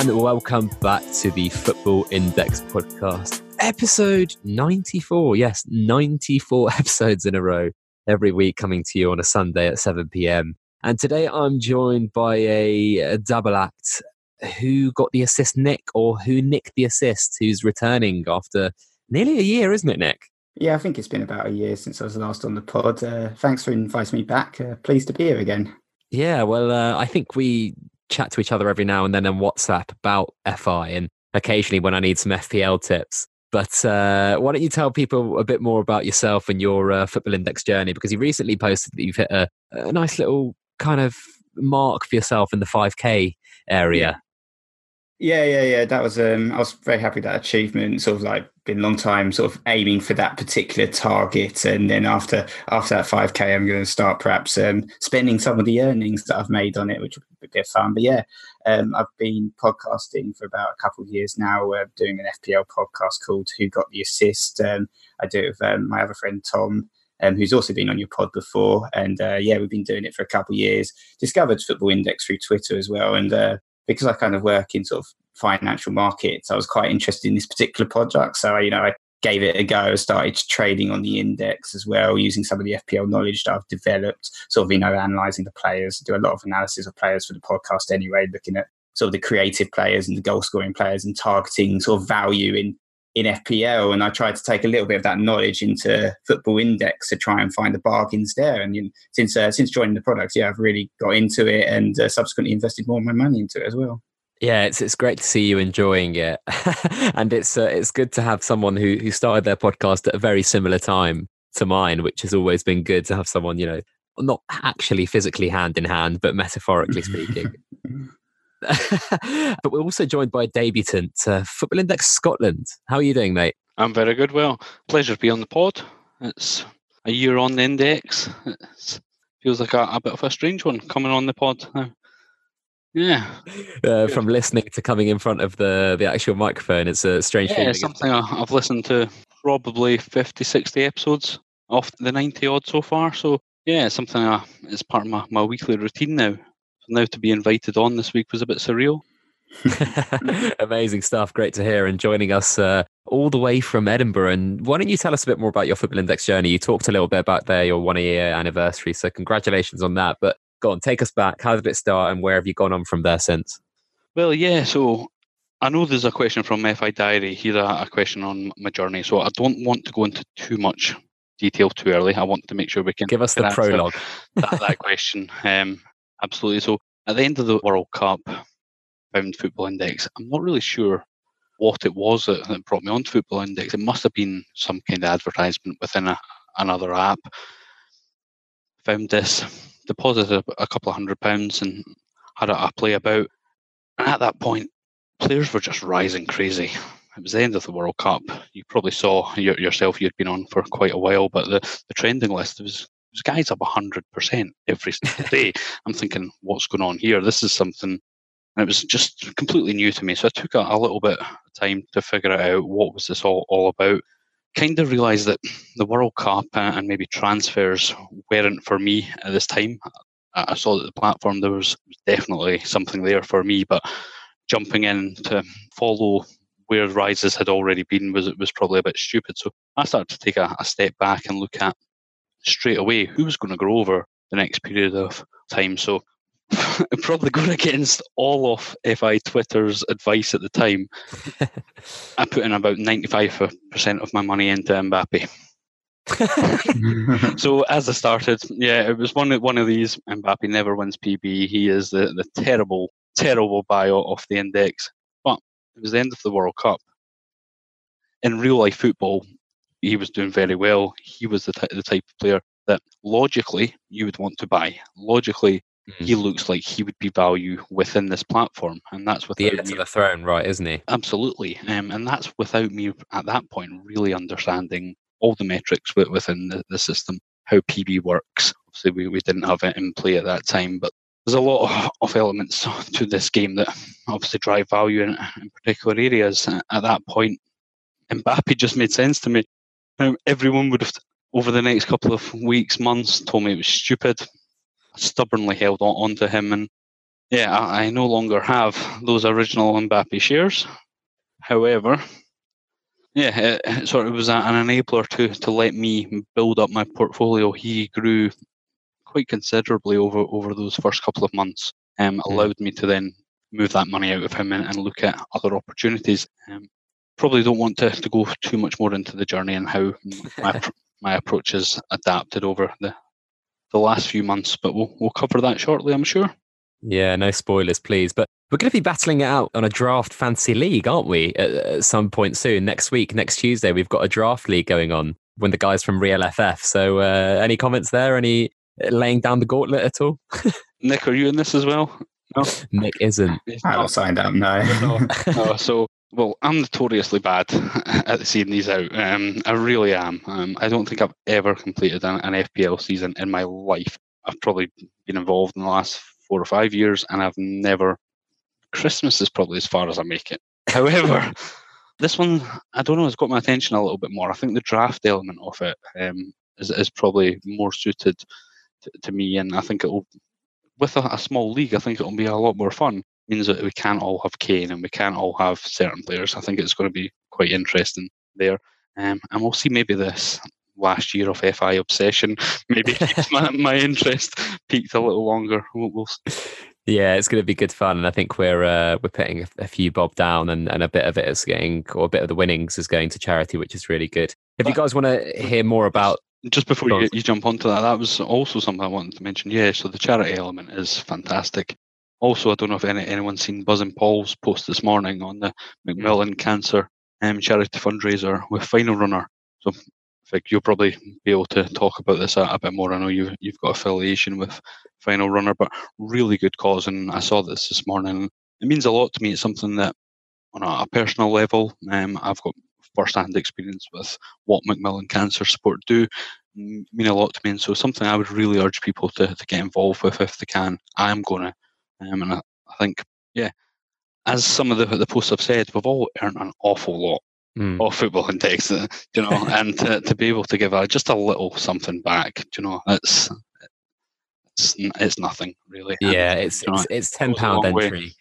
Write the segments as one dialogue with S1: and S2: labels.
S1: and welcome back to the Football Index podcast, episode 94. Yes, 94 episodes in a row every week coming to you on a Sunday at 7 pm. And today I'm joined by a, a double act who got the assist, Nick, or who nicked the assist, who's returning after nearly a year, isn't it, Nick?
S2: Yeah, I think it's been about a year since I was last on the pod. Uh, thanks for inviting me back. Uh, pleased to be here again.
S1: Yeah, well, uh, I think we chat to each other every now and then on WhatsApp about FI and occasionally when I need some FPL tips. But uh, why don't you tell people a bit more about yourself and your uh, Football Index journey? Because you recently posted that you've hit a, a nice little kind of mark for yourself in the 5K area.
S2: Yeah, yeah, yeah. That was um I was very happy that achievement. Sort of like been a long time sort of aiming for that particular target. And then after after that five K I'm gonna start perhaps um spending some of the earnings that I've made on it, which will bit fun. But yeah, um I've been podcasting for about a couple of years now, uh, doing an FPL podcast called Who Got the Assist. Um I do it with um, my other friend Tom. Um, who's also been on your pod before. And uh, yeah, we've been doing it for a couple of years. Discovered Football Index through Twitter as well. And uh, because I kind of work in sort of financial markets, I was quite interested in this particular project. So, you know, I gave it a go, started trading on the index as well, using some of the FPL knowledge that I've developed, sort of, you know, analyzing the players, do a lot of analysis of players for the podcast anyway, looking at sort of the creative players and the goal scoring players and targeting sort of value in in FPL, and I tried to take a little bit of that knowledge into Football Index to try and find the bargains there. And you know, since uh, since joining the product, yeah, I've really got into it and uh, subsequently invested more of my money into it as well.
S1: Yeah, it's it's great to see you enjoying it, and it's uh, it's good to have someone who who started their podcast at a very similar time to mine, which has always been good to have someone you know not actually physically hand in hand, but metaphorically speaking. but we're also joined by a debutant, uh, Football Index Scotland. How are you doing, mate?
S3: I'm very good. Well, pleasure to be on the pod. It's a year on the index. It feels like a, a, bit of a strange one coming on the pod now. Yeah.
S1: Uh, from listening to coming in front of the, the actual microphone, it's a strange
S3: yeah,
S1: feeling.
S3: Something I, have listened to probably 50, 60 episodes off the 90 odd so far. So, yeah, it's something I, it's part of my, my weekly routine now now to be invited on this week was a bit surreal.
S1: Amazing stuff. Great to hear. And joining us uh, all the way from Edinburgh. And why don't you tell us a bit more about your Football Index journey? You talked a little bit about there, your one year anniversary. So, congratulations on that. But go on, take us back. How did it start and where have you gone on from there since?
S3: Well, yeah. So, I know there's a question from FI Diary here, a, question on my journey. So, I don't want to go into too much detail too early. I want to make sure we can
S1: give us the prologue.
S3: that, that question. Um, absolutely. So at the end of the World Cup, found Football Index. I'm not really sure what it was that, that brought me on to Football Index. It must have been some kind of advertisement within a, another app. Found this, deposited a, couple of hundred pounds, and had a, play about. And at that point, players were just rising crazy. It was the end of the World Cup. You probably saw yourself, you'd been on for quite a while, but the, the trending list was this guy's up 100% every single day. I'm thinking, what's going on here? This is something, and it was just completely new to me. So I took a, a little bit of time to figure it out. What was this all, all about? Kind of realised that the World Cup uh, and maybe transfers weren't for me at this time. I saw that the platform, there was definitely something there for me, but jumping in to follow where rises had already been was was probably a bit stupid. So I started to take a, a step back and look at straight away who was going to grow over the next period of time. So probably going against all of FI Twitter's advice at the time. I put in about 95% of my money into Mbappe. so as I started, yeah, it was one of one of these. Mbappe never wins PB. He is the, the terrible, terrible bio of the index. But it was the end of the World Cup. In real life football, he was doing very well. He was the, t- the type of player that logically you would want to buy. Logically, mm. he looks like he would be value within this platform, and that's without
S1: the heir to the throne, right? Isn't he?
S3: Absolutely, um, and that's without me at that point really understanding all the metrics within the, the system, how PB works. Obviously, we, we didn't have it in play at that time, but there's a lot of elements to this game that obviously drive value in, in particular areas. At that point, Mbappe just made sense to me. Um, everyone would have, over the next couple of weeks, months, told me it was stupid. Stubbornly held on, on to him, and yeah, I, I no longer have those original Mbappe shares. However, yeah, it, it sort of was an enabler to to let me build up my portfolio. He grew quite considerably over over those first couple of months. Um, allowed me to then move that money out of him and, and look at other opportunities. Um, probably don't want to, to go too much more into the journey and how my, my approach has adapted over the the last few months, but we'll we'll cover that shortly, I'm sure.
S1: Yeah, no spoilers, please. But we're going to be battling it out on a draft fantasy league, aren't we? At, at, some point soon, next week, next Tuesday, we've got a draft league going on with the guys from Real FF. So, uh, any comments there? Any laying down the gauntlet at all?
S3: Nick, are you in this as well?
S1: No, Nick isn't.
S2: I'm not signed up. No.
S3: no. no. So, well, I'm notoriously bad at seeing these out. Um, I really am. Um, I don't think I've ever completed an, an FPL season in my life. I've probably been involved in the last four or five years, and I've never. Christmas is probably as far as I make it. However, this one I don't know has got my attention a little bit more. I think the draft element of it um, is is probably more suited to, to, me, and I think it'll with a, a, small league. I think it'll be a lot more fun. Means that we can't all have Kane and we can't all have certain players. I think it's going to be quite interesting there, um, and we'll see maybe this last year of FI obsession maybe keeps my, my interest peaked a little longer. We'll, we'll
S1: yeah, it's going to be good fun, and I think we're uh, we're putting a, a, few bob down, and, and a bit of it is getting, or a bit of the winnings is going to charity, which is really good. If you guys want to hear more about,
S3: just before you, you jump onto that, that was also something I wanted to mention. Yeah, so the charity element is fantastic. Also, I don't know if any, anyone's seen Buzzing Paul's post this morning on the Macmillan Cancer um, charity fundraiser with Final Runner. So Vic, you'll probably be able to talk about this a, a, bit more. I know you you've got affiliation with Final Runner, but really good cause, and I saw this this morning. It means a lot to me. It's something that, on a, a personal level, um, I've got first-hand experience with what Macmillan Cancer Support do. Mean a lot to me, and so something I would really urge people to, to get involved with if they can. I'm gonna, um, and I, I think, yeah, as some of the the posts have said, we've all earned an awful lot mm. of football index, uh, you know, and to, to be able to give a, just a little something back, you know, it's it's, it's nothing really.
S1: Yeah, and, it's, it's, it's ten pound entry. Way.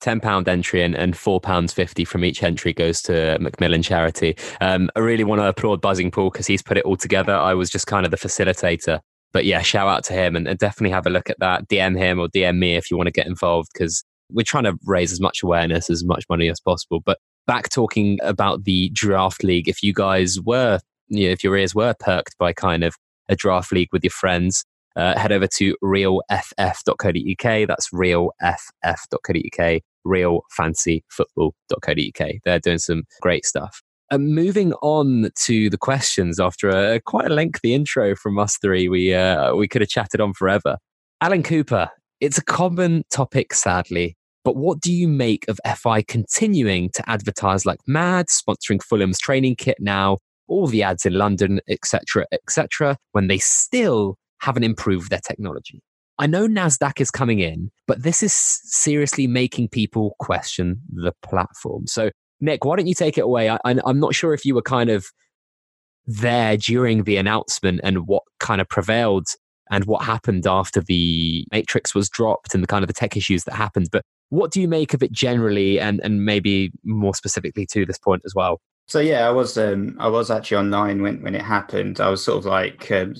S1: ten pound entry and, and four pounds fifty from each entry goes to Macmillan charity. Um, I really want to applaud Buzzing Paul because he's put it all together. I was just kind of the facilitator, but yeah, shout out to him and, and definitely have a look at that. DM him or DM me if you want to get involved because we're trying to raise as much awareness, as much money as possible. But back talking about the draft league, if you guys were, you know, if your ears were perked by kind of a draft league with your friends, uh, head over to realff.co.uk. That's realff.co.uk, realfantasyfootball.co.uk. They're doing some great stuff. And moving on to the questions after a quite a lengthy intro from us three, we uh, we could have chatted on forever. Alan Cooper, it's a common topic, sadly, but what do you make of FI continuing to advertise like mad, sponsoring Fulham's training kit now, all the ads in London, etc., etc., when they still haven't improved their technology? I know NASDAQ is coming in, but this is seriously making people question the platform. So, Nick, why don't you take it away? I, am not sure if you were kind of there during the announcement and what kind of prevailed and what happened after the matrix was dropped and the kind of the tech issues that happened. But what do you make of it generally, and and maybe more specifically to this point as well?
S2: So yeah, I was um, I was actually online when when it happened. I was sort of like um,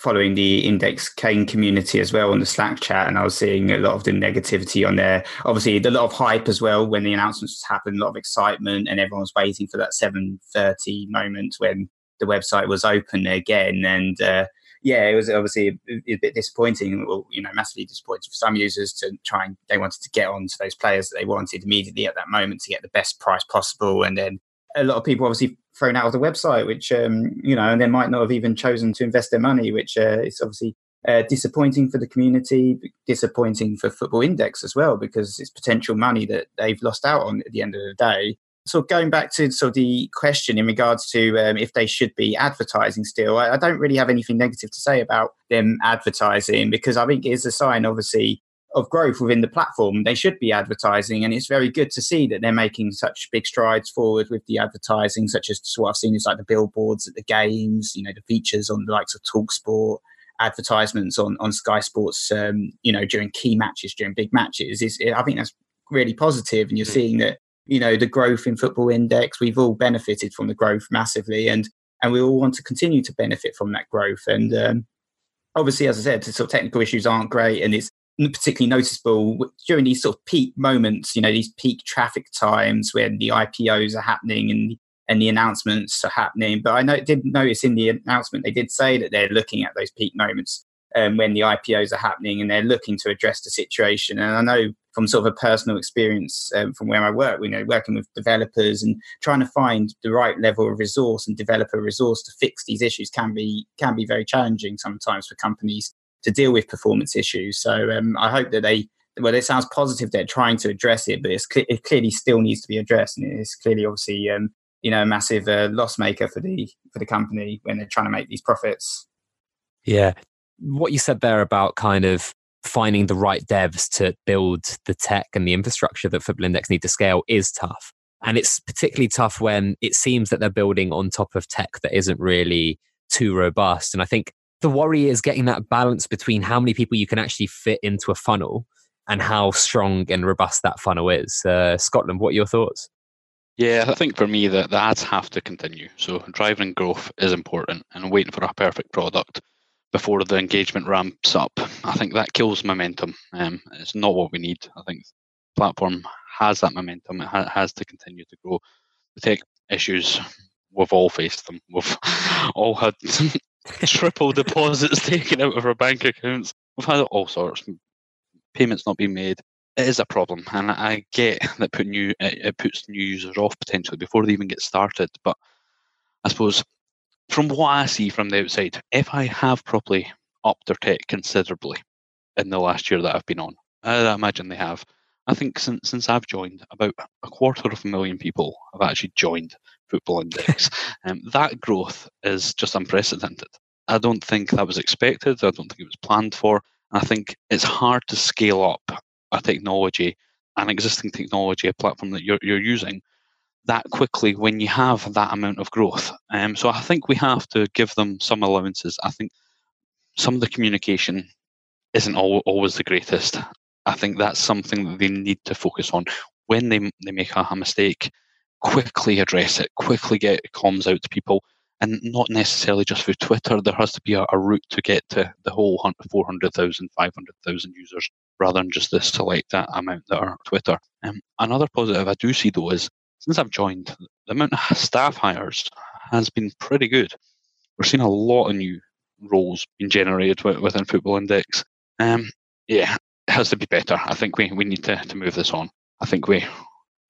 S2: following the IndexGain community as well on the Slack chat, and I was seeing a lot of the negativity on there. Obviously, a lot of hype as well when the announcements happened, a lot of excitement, and everyone was waiting for that seven thirty moment when the website was open again. And uh, yeah, it was obviously a, a, bit disappointing, or you know, massively disappointing for some users to try and they wanted to get on to those players that they wanted immediately at that moment to get the best price possible, and then a lot of people obviously thrown out of the website, which um, you know, and they might not have even chosen to invest their money, which uh, is obviously uh, disappointing for the community, disappointing for Football Index as well, because it's potential money that they've lost out on at the end of the day. So going back to sort of the question in regards to um, if they should be advertising still, I, I, don't really have anything negative to say about them advertising because I think it is a sign, obviously, of growth within the platform. They should be advertising, and it's very good to see that they're making such big strides forward with the advertising, such as what I've seen is like the billboards at the games, you know, the features on the likes of Talksport advertisements on on Sky Sports, um, you know, during key matches, during big matches, is I think that's really positive, and you're mm-hmm. seeing that you know the growth in football index. We've all benefited from the growth massively, and and we all want to continue to benefit from that growth. And um, obviously, as I said, the sort of technical issues aren't great, and it's particularly noticeable during these sort of peak moments. You know, these peak traffic times when the IPOs are happening and and the announcements are happening. But I know, did notice in the announcement they did say that they're looking at those peak moments um, when the IPOs are happening and they're looking to address the situation. And I know from sort of a personal experience um, from where I work, you know, working with developers and trying to find the right level of resource and developer resource to fix these issues can be can be very challenging sometimes for companies to deal with performance issues. So um, I hope that they well, it sounds positive they're trying to address it, but cl- it clearly still needs to be addressed, and it's clearly obviously um, you know a massive uh, loss maker for the for the company when they're trying to make these profits.
S1: Yeah, what you said there about kind of finding the right devs to build the tech and the infrastructure that Football Index need to scale is tough. And it's particularly tough when it seems that they're building on top of tech that isn't really too robust. And I think the worry is getting that balance between how many people you can actually fit into a funnel and how strong and robust that funnel is. Uh, Scotland, what are your thoughts?
S3: Yeah, I think for me that the ads have to continue. So driving growth is important and waiting for a perfect product before the engagement ramps up. I think that kills momentum. Um, it's not what we need. I think platform has that momentum. It ha- has to continue to grow. The tech issues, we've all faced them. We've all had triple deposits taken out of our bank accounts. We've had all sorts. Payments not being made, it is a problem, and I get that put new it puts new users off potentially before they even get started. But I suppose from what I see from the outside, if I have properly upped their tech considerably in the last year that I've been on, I imagine they have. I think since since I've joined, about a quarter of a million people have actually joined Football Index. um, that growth is just unprecedented. I don't think that was expected. I don't think it was planned for. I think it's hard to scale up a technology, an existing technology, a platform that you're, you're using that quickly when you have that amount of growth. Um, so I think we have to give them some allowances. I think some of the communication isn't always the greatest. I think that's something that they need to focus on when they they make a, a mistake. Quickly address it. Quickly get comms out to people, and not necessarily just through Twitter. There has to be a, a route to get to the whole 400,000, 500,000 users rather than just the select amount that are Twitter. Um, another positive I do see though is since I've joined, the amount of staff hires has been pretty good. We're seeing a lot of new roles being generated within Football Index. Um, yeah, it has to be better. I think we, we need to, to move this on. I think we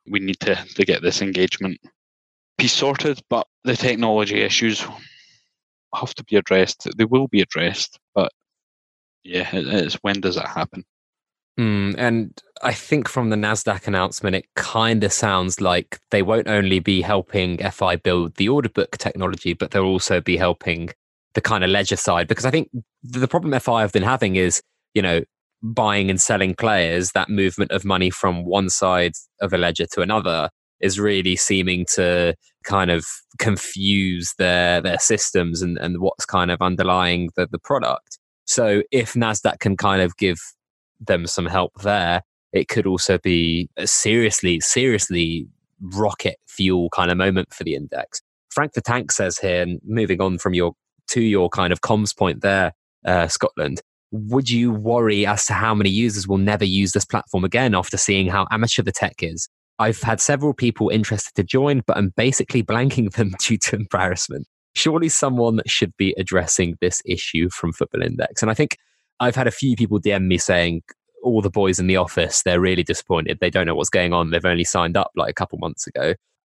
S3: we need to, to get this engagement piece sorted, but the technology issues have to be addressed. They will be addressed, but yeah, it's when does that happen?
S1: Mm, and I think from the NASDAQ announcement, it kind of sounds like they won't only be helping FI build the order book technology, but they'll also be helping the kind of ledger side. Because I think the problem FI have been having is, you know, buying and selling players, that movement of money from one side of a ledger to another is really seeming to kind of confuse their their systems and, and what's kind of underlying the, the product. So if NASDAQ can kind of give them some help there, it could also be a seriously, seriously rocket fuel kind of moment for the index. Frank the Tank says here, and moving on from your to your kind of comms point there, uh, Scotland, would you worry as to how many users will never use this platform again after seeing how amateur the tech is? I've had several people interested to join, but I'm basically blanking them due to embarrassment. Surely someone should be addressing this issue from Football Index. And I think I've had a few people DM me saying all the boys in the office they're really disappointed. They don't know what's going on. They've only signed up like a couple months ago.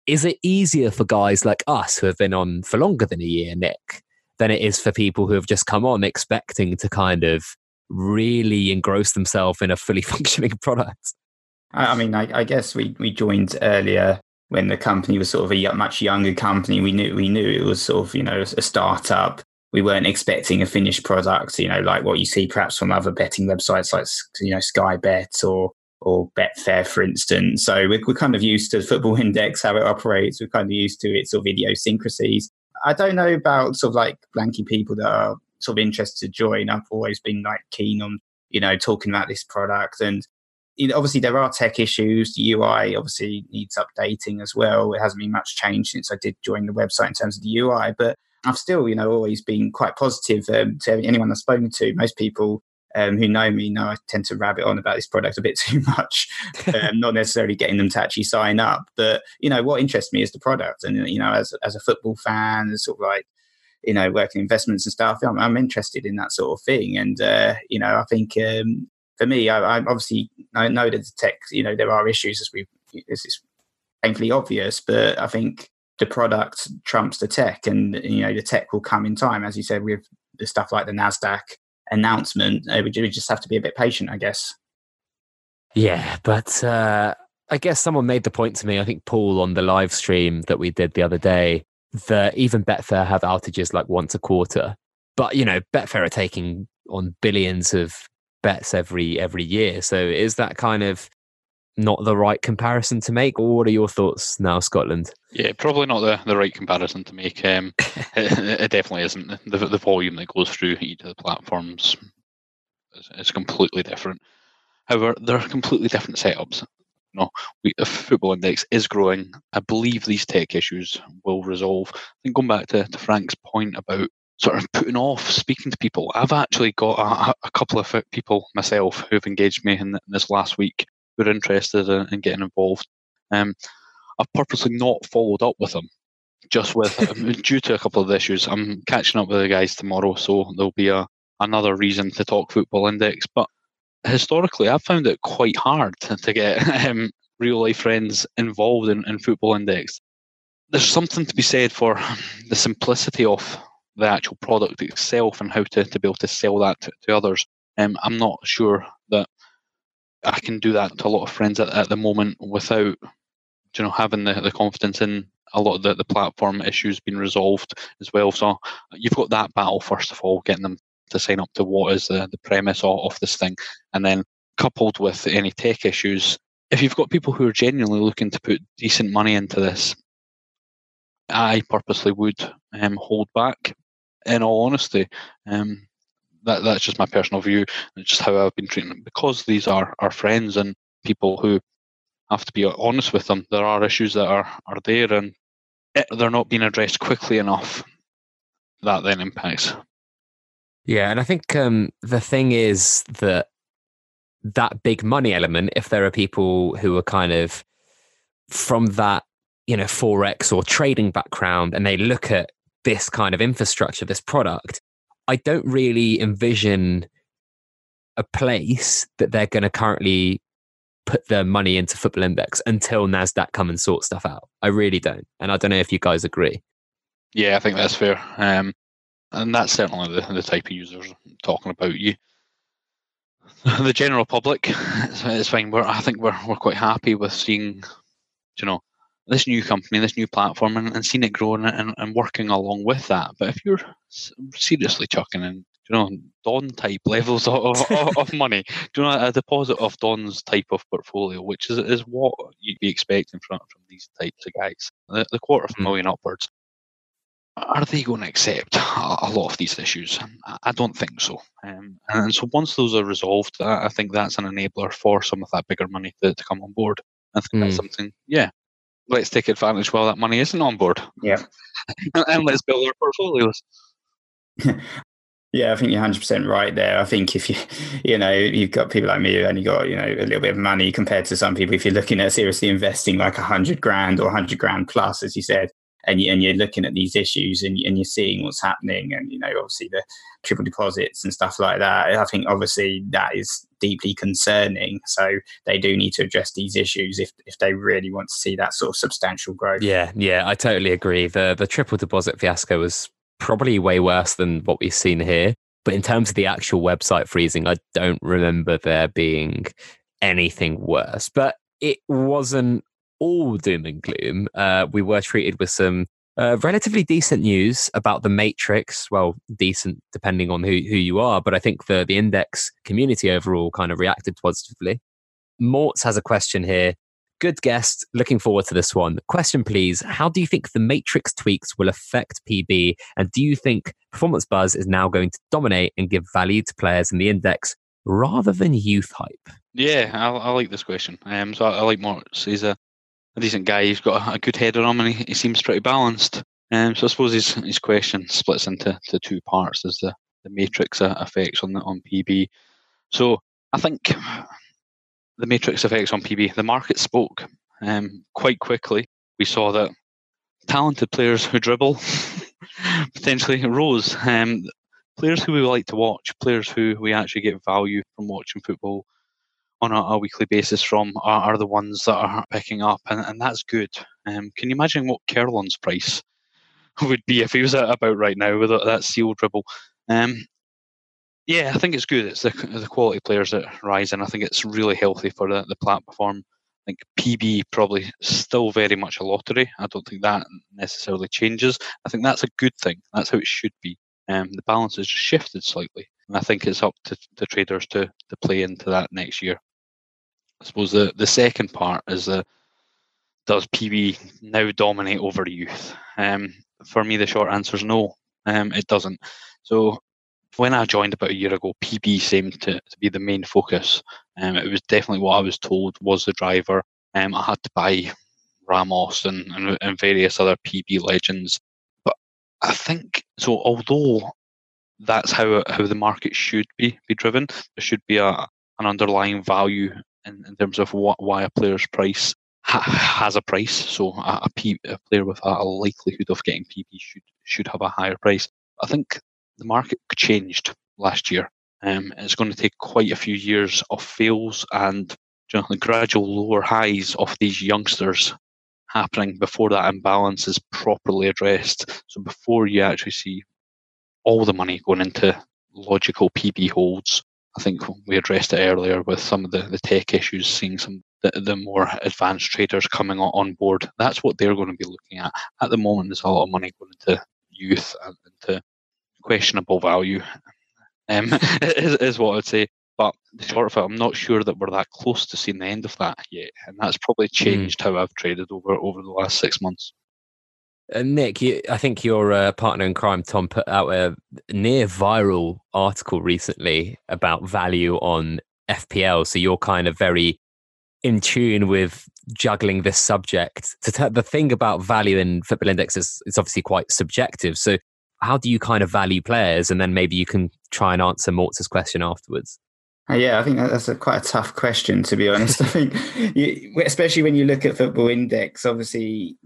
S1: Is it easier for guys like us who have been on for longer than a year, Nick, than it is for people who have just come on expecting to kind of really engross themselves in a fully functioning product?
S2: I mean, I, I guess we, we joined earlier when the company was sort of a much younger company. We knew we knew it was sort of you know a startup we weren't expecting a finished product, you know, like what you see perhaps from other betting websites like, you know, Sky Bet or or Betfair, for instance. So we're, we're kind of used to Football Index, how it operates. We're kind of used to its sort of idiosyncrasies. I don't know about sort of like blanky people that are sort of interested to join. I've always been like keen on you know talking about this product and you know, obviously there are tech issues. The UI obviously needs updating as well. It hasn't been much change since I did join the website in terms of the UI, but I've still, you know, always been quite positive um, to anyone I've spoken to. Most people um, who know me know I tend to rabbit on about this product a bit too much, um, not necessarily getting them to actually sign up. But you know, what interests me is the product, and you know, as as a football fan, sort of like you know, working investments and stuff, I'm, I'm interested in that sort of thing. And uh, you know, I think um, for me, I, I obviously I know that the tech, you know, there are issues as we this is painfully obvious, but I think the product trumps the tech, and you know, the tech will come in time, as you said, with the stuff like the Nasdaq announcement. Uh, we, we just have to be a bit patient, I guess.
S1: Yeah, but uh, I guess someone made the point to me. I think Paul on the live stream that we did the other day that even Betfair have outages like once a quarter. But you know, Betfair are taking on billions of bets every every year. So is that kind of not the right comparison to make, or what are your thoughts now, Scotland?
S3: Yeah, probably not the, the right comparison to make. Um, it, it, definitely isn't. The, the volume that goes through each of the platforms is, is completely different. However, they're completely different setups. No, we, the football index is growing. I believe these tech issues will resolve. I think going back to, to Frank's point about sort of putting off speaking to people. I've actually got a, a couple of people myself who've engaged me in, this last week who are interested in, in getting involved. Um, I've purposely not followed up with them, just with um, due to a couple of issues. I'm catching up with the guys tomorrow, so there'll be a another reason to talk football index. But historically, I've found it quite hard to, to get um, real life friends involved in, in football index. There's something to be said for the simplicity of the actual product itself and how to, to be able to sell that to, to others. Um, I'm not sure that I can do that to a lot of friends at, at the moment without you know having the, the confidence in a lot of the, the platform issues being resolved as well. So you've got that battle first of all, getting them to sign up to what is the, the premise of, of this thing. And then coupled with any tech issues, if you've got people who are genuinely looking to put decent money into this, I purposely would um, hold back in all honesty. Um, that that's just my personal view. It's just how I've been treating them because these are our friends and people who have to be honest with them. There are issues that are are there and they're not being addressed quickly enough. That then impacts.
S1: Yeah, and I think um, the thing is that that big money element. If there are people who are kind of from that you know forex or trading background and they look at this kind of infrastructure, this product, I don't really envision a place that they're going to currently put their money into Football Index until Nasdaq come and sort stuff out. I really don't, and I don't know if you guys agree.
S3: Yeah, I think that's fair, um, and that's certainly the, the type of users I'm talking about. You, the general public, it's, it's fine. We're, I think we're we're quite happy with seeing, you know, this new company, this new platform, and, and seeing it growing and, and working along with that. But if you're seriously chucking in, you know, Don type levels of, of, of money, do you know, a deposit of Don's type of portfolio, which is is what you'd be expecting from from these types of guys, the, the quarter of a hmm. million upwards. Are they going to accept a, lot of these issues? I don't think so. Um, and so once those are resolved, I, think that's an enabler for some of that bigger money to, to come on board. I think mm. that's hmm. something, yeah, let's take advantage while that money isn't on board.
S2: Yeah.
S3: and let's build our portfolios.
S2: yeah, I think you're 100% right there. I think if you, you know, you've got people like me who only got, you know, a little bit of money compared to some people, if you're looking at seriously investing like a hundred grand or hundred grand plus, as you said, and, you, and you're looking at these issues and, and you're seeing what's happening and you know obviously the triple deposits and stuff like that. I think obviously that is deeply concerning. So they do need to address these issues if, if they really want to see that sort of substantial growth.
S1: Yeah yeah i totally agree. The the triple deposit fiasco was probably way worse than what we've seen here. But in terms of the actual website freezing i don't remember there being anything worse. But it wasn't all doom and gloom. Uh, we were treated with some uh, relatively decent news about the Matrix. Well, decent depending on who, who you are, but I think the, the index community overall kind of reacted positively. Mortz has a question here. good guest. Looking forward to this one. Question, please. How do you think the Matrix tweaks will affect PB? And do you think Performance Buzz is now going to dominate and give value to players in the index rather than youth hype?
S3: Yeah, I, I like this question. Um, so I, I like Mortz. He's a, a, decent guy. He's got a, good head on him, and he, he seems pretty balanced. Um, so I suppose his his question splits into to two parts. There's the the matrix effects on the, on PB. So I think the matrix effects on PB, the market spoke um, quite quickly. We saw that talented players who dribble potentially rose. Um, players who we like to watch, players who we actually get value from watching football on a, a weekly basis from are, are, the ones that are picking up, and, and that's good. Um, can you imagine what Kerlon's price would be if he was about right now with that seal dribble? Um, yeah, I think it's good. It's the, the quality players that rise, and I think it's really healthy for the, the platform. I think PB probably still very much a lottery. I don't think that necessarily changes. I think that's a good thing. That's how it should be. Um, the balance has just shifted slightly, and I think it's up to the traders to to play into that next year. I suppose the the second part is the does PB now dominate over youth? Um, for me, the short answer is no. Um, it doesn't. So when I joined about a year ago, PB seemed to, to be the main focus. Um, it was definitely what I was told was the driver. Um, I had to buy Ramos and, and, and various other PB legends. But I think so. Although that's how how the market should be be driven, there should be a an underlying value in, in terms of what why a player's price ha, has a price. So a, a, P, a player with a, a likelihood of getting PB should should have a higher price. I think the market changed last year. Um, it's going to take quite a few years of fails and you know, the gradual lower highs of these youngsters happening before that imbalance is properly addressed. So before you actually see all the money going into logical PB holds, I think we addressed it earlier with some of the, the tech issues, seeing some the, the more advanced traders coming on board. That's what they're going to be looking at. At the moment, there's a lot of money going into youth and into questionable value, um, is, is what I'd say. But the short of it, I'm not sure that we're that close to seeing the end of that yet, and that's probably hmm. changed mm. how I've traded over over the last six months.
S1: Uh, Nick, you, I think your uh, partner in crime, Tom, put out a near viral article recently about value on FPL. So you're kind of very in tune with juggling this subject. T- the thing about value in Football Index is it's obviously quite subjective. So how do you kind of value players? And then maybe you can try and answer Mortz's question afterwards.
S2: Uh, yeah, I think that's a quite a tough question to be honest. I think, you, especially when you look at Football Index, obviously,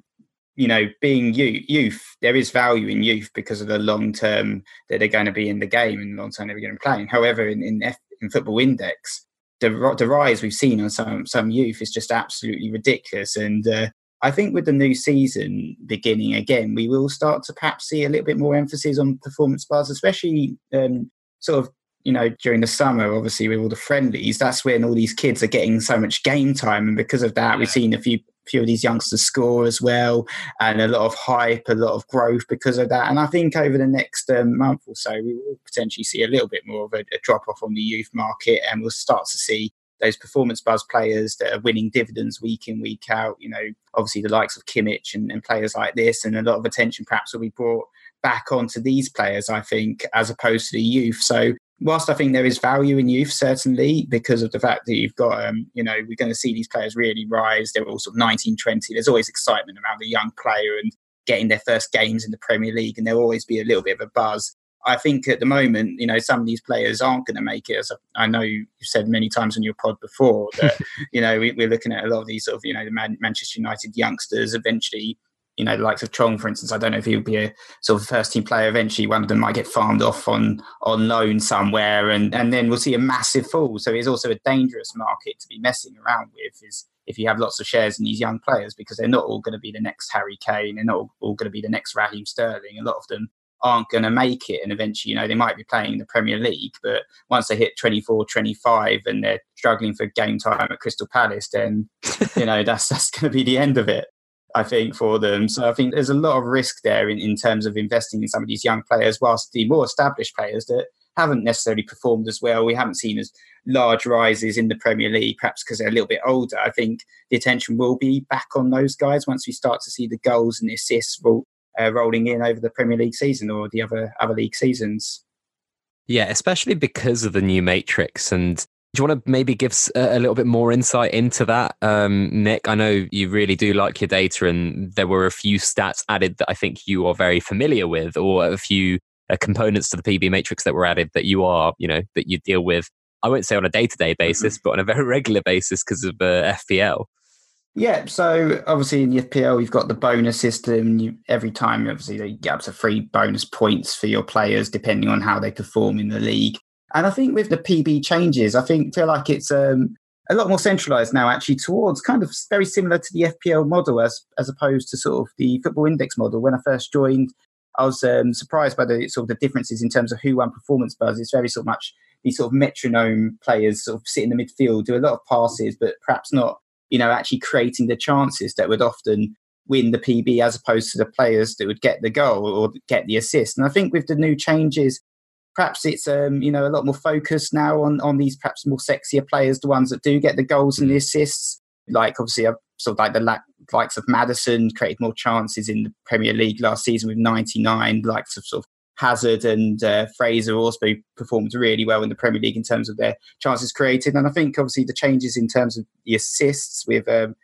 S2: you know, being youth, youth, there is value in youth because of the long term that they're going to be in the game and long term they're going to be playing. However, in in, F, in Football Index, the the rise we've seen on some some youth is just absolutely ridiculous. And uh, I think with the new season beginning again, we will start to perhaps see a little bit more emphasis on performance buzz, especially um, sort of you know during the summer. Obviously, with all the friendlies, that's when all these kids are getting so much game time, and because of that, yeah. we've seen a few few of these youngsters score as well, and a lot of hype, a lot of growth because of that. And I think over the next um, month or so, we will potentially see a little bit more of a, a drop off on the youth market, and we'll start to see those performance buzz players that are winning dividends week in, week out. You know, obviously the likes of Kimmich and, and players like this, and a lot of attention perhaps will be brought back onto these players, I think, as opposed to the youth. So whilst I think there is value in youth, certainly because of the fact that you've got, um, you know, we're going to see these players really rise. They're all sort of 19, 20. There's always excitement around a young player and getting their first games in the Premier League, and there'll always be a little bit of a buzz. I think at the moment, you know, some of these players aren't going to make it. As I know you've said many times on your pod before that, you know, we, are looking at a lot of these sort of, you know, the Man- Manchester United youngsters eventually. You know, the likes of Chong, for instance. I don't know if he'll be a sort of first team player. Eventually, one of them might get farmed off on on loan somewhere, and and then we'll see a massive fall. So it's also a dangerous market to be messing around with. Is if you have lots of shares in these young players because they're not all going to be the next Harry Kane, they're not all, all going to be the next Raheem Sterling. A lot of them aren't going to make it and eventually you know they might be playing in the premier league but once they hit 24 25 and they're struggling for game time at crystal palace then you know that's that's going to be the end of it i think for them so i think there's a lot of risk there in, in terms of investing in some of these young players whilst the more established players that haven't necessarily performed as well. We haven't seen as large rises in the Premier League, perhaps because they're a little bit older. I think the attention will be back on those guys once we start to see the goals and the assists roll, uh, rolling in over the Premier League season or the other other league seasons.
S1: Yeah, especially because of the new matrix. And do you want to maybe give a little bit more insight into that, um, Nick? I know you really do like your data, and there were a few stats added that I think you are very familiar with, or a few uh, components to the PB matrix that were added that you are, you know, that you deal with. I won't say on a day to day basis, but on a very regular basis because of uh, FPL.
S2: Yeah, so obviously in the FPL you've got the bonus system. You, every time, obviously, you get up to three bonus points for your players depending on how they perform in the league. And I think with the PB changes, I think feel like it's um, a lot more centralized now, actually, towards kind of very similar to the FPL model as as opposed to sort of the Football Index model. When I first joined, I was um, surprised by the sort of the differences in terms of who won performance buzz. It's very sort of much these sort of metronome players sort of sit in the midfield, do a lot of passes, but perhaps not you know, actually creating the chances that would often win the PB as opposed to the players that would get the goal or get the assist. And I think with the new changes, perhaps it's um, you know a lot more focused now on on these perhaps more sexier players, the ones that do get the goals and the assists. Like obviously, sort of like the likes of Maddison created more chances in the Premier League last season with 99. The Likes of sort of Hazard and uh, Fraser also performed really well in the Premier League in terms of their chances created. And I think obviously the changes in terms of the assists with um,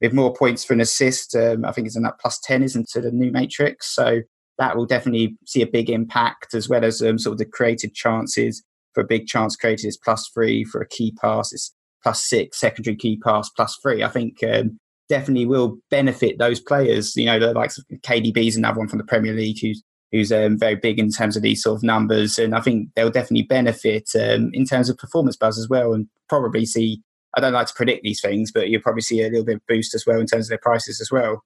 S2: with more points for an assist, um, I think it's in that plus ten, isn't it, the new matrix? So that will definitely see a big impact as well as um, sort of the created chances for a big chance created is plus three for a key pass it's plus six secondary key pass plus three i think um, definitely will benefit those players you know the likes of kdb is another one from the premier league who's who's um, very big in terms of these sort of numbers. And I think they'll definitely benefit um, in terms of performance buzz as well, and probably see. I don't like to predict these things, but you'll probably see a little bit of boost as well in terms of their prices as well.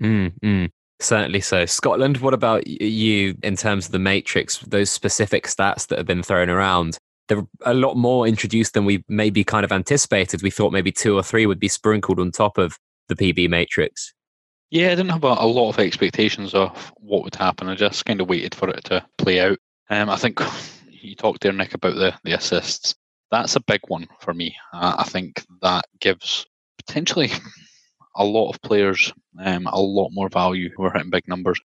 S1: Mm, mm, certainly so. Scotland, what about you in terms of the matrix, those specific stats that have been thrown around? They're a lot more introduced than we maybe kind of anticipated. We thought maybe two or three would be sprinkled on top of the PB matrix.
S3: Yeah, I didn't have a, a, lot of expectations of what would happen. I just kind of waited for it to play out. Um, I think you talked there, Nick, about the, the assists. That's a big one for me. Uh, I think that gives potentially a lot of players um, a lot more value who are hitting big numbers.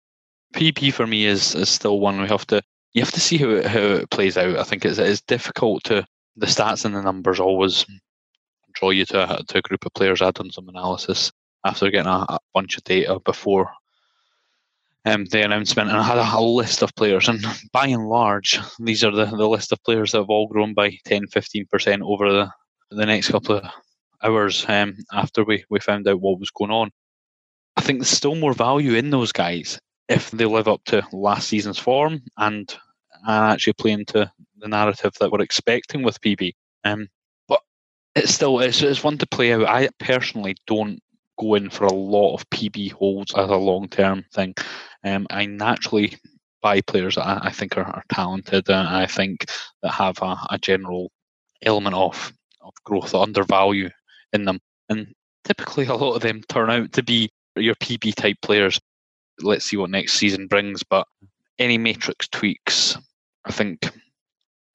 S3: PP for me is, is still one we have to you have to see how it, how it plays out. I think it's, it's difficult to the stats and the numbers always draw you to a, to a group of players. I've done some analysis after getting a, a bunch of data before um, the announcement, and I had a, list of players. And by and large, these are the, the list of players that have all grown by 10 15% over the, the next couple of hours um, after we, we found out what was going on. I think there's still more value in those guys if they live up to last season's form and, actually play into the narrative that we're expecting with PB. Um, but it's still it's, it's one to play out. I personally don't go in for a lot of PB holds as a long term thing. Um, I naturally buy players that I, I think are, are talented and I think that have a, a general element of, of growth undervalue in them. And typically, a lot of them turn out to be your PB type players. Let's see what next season brings, but any matrix tweaks, I think,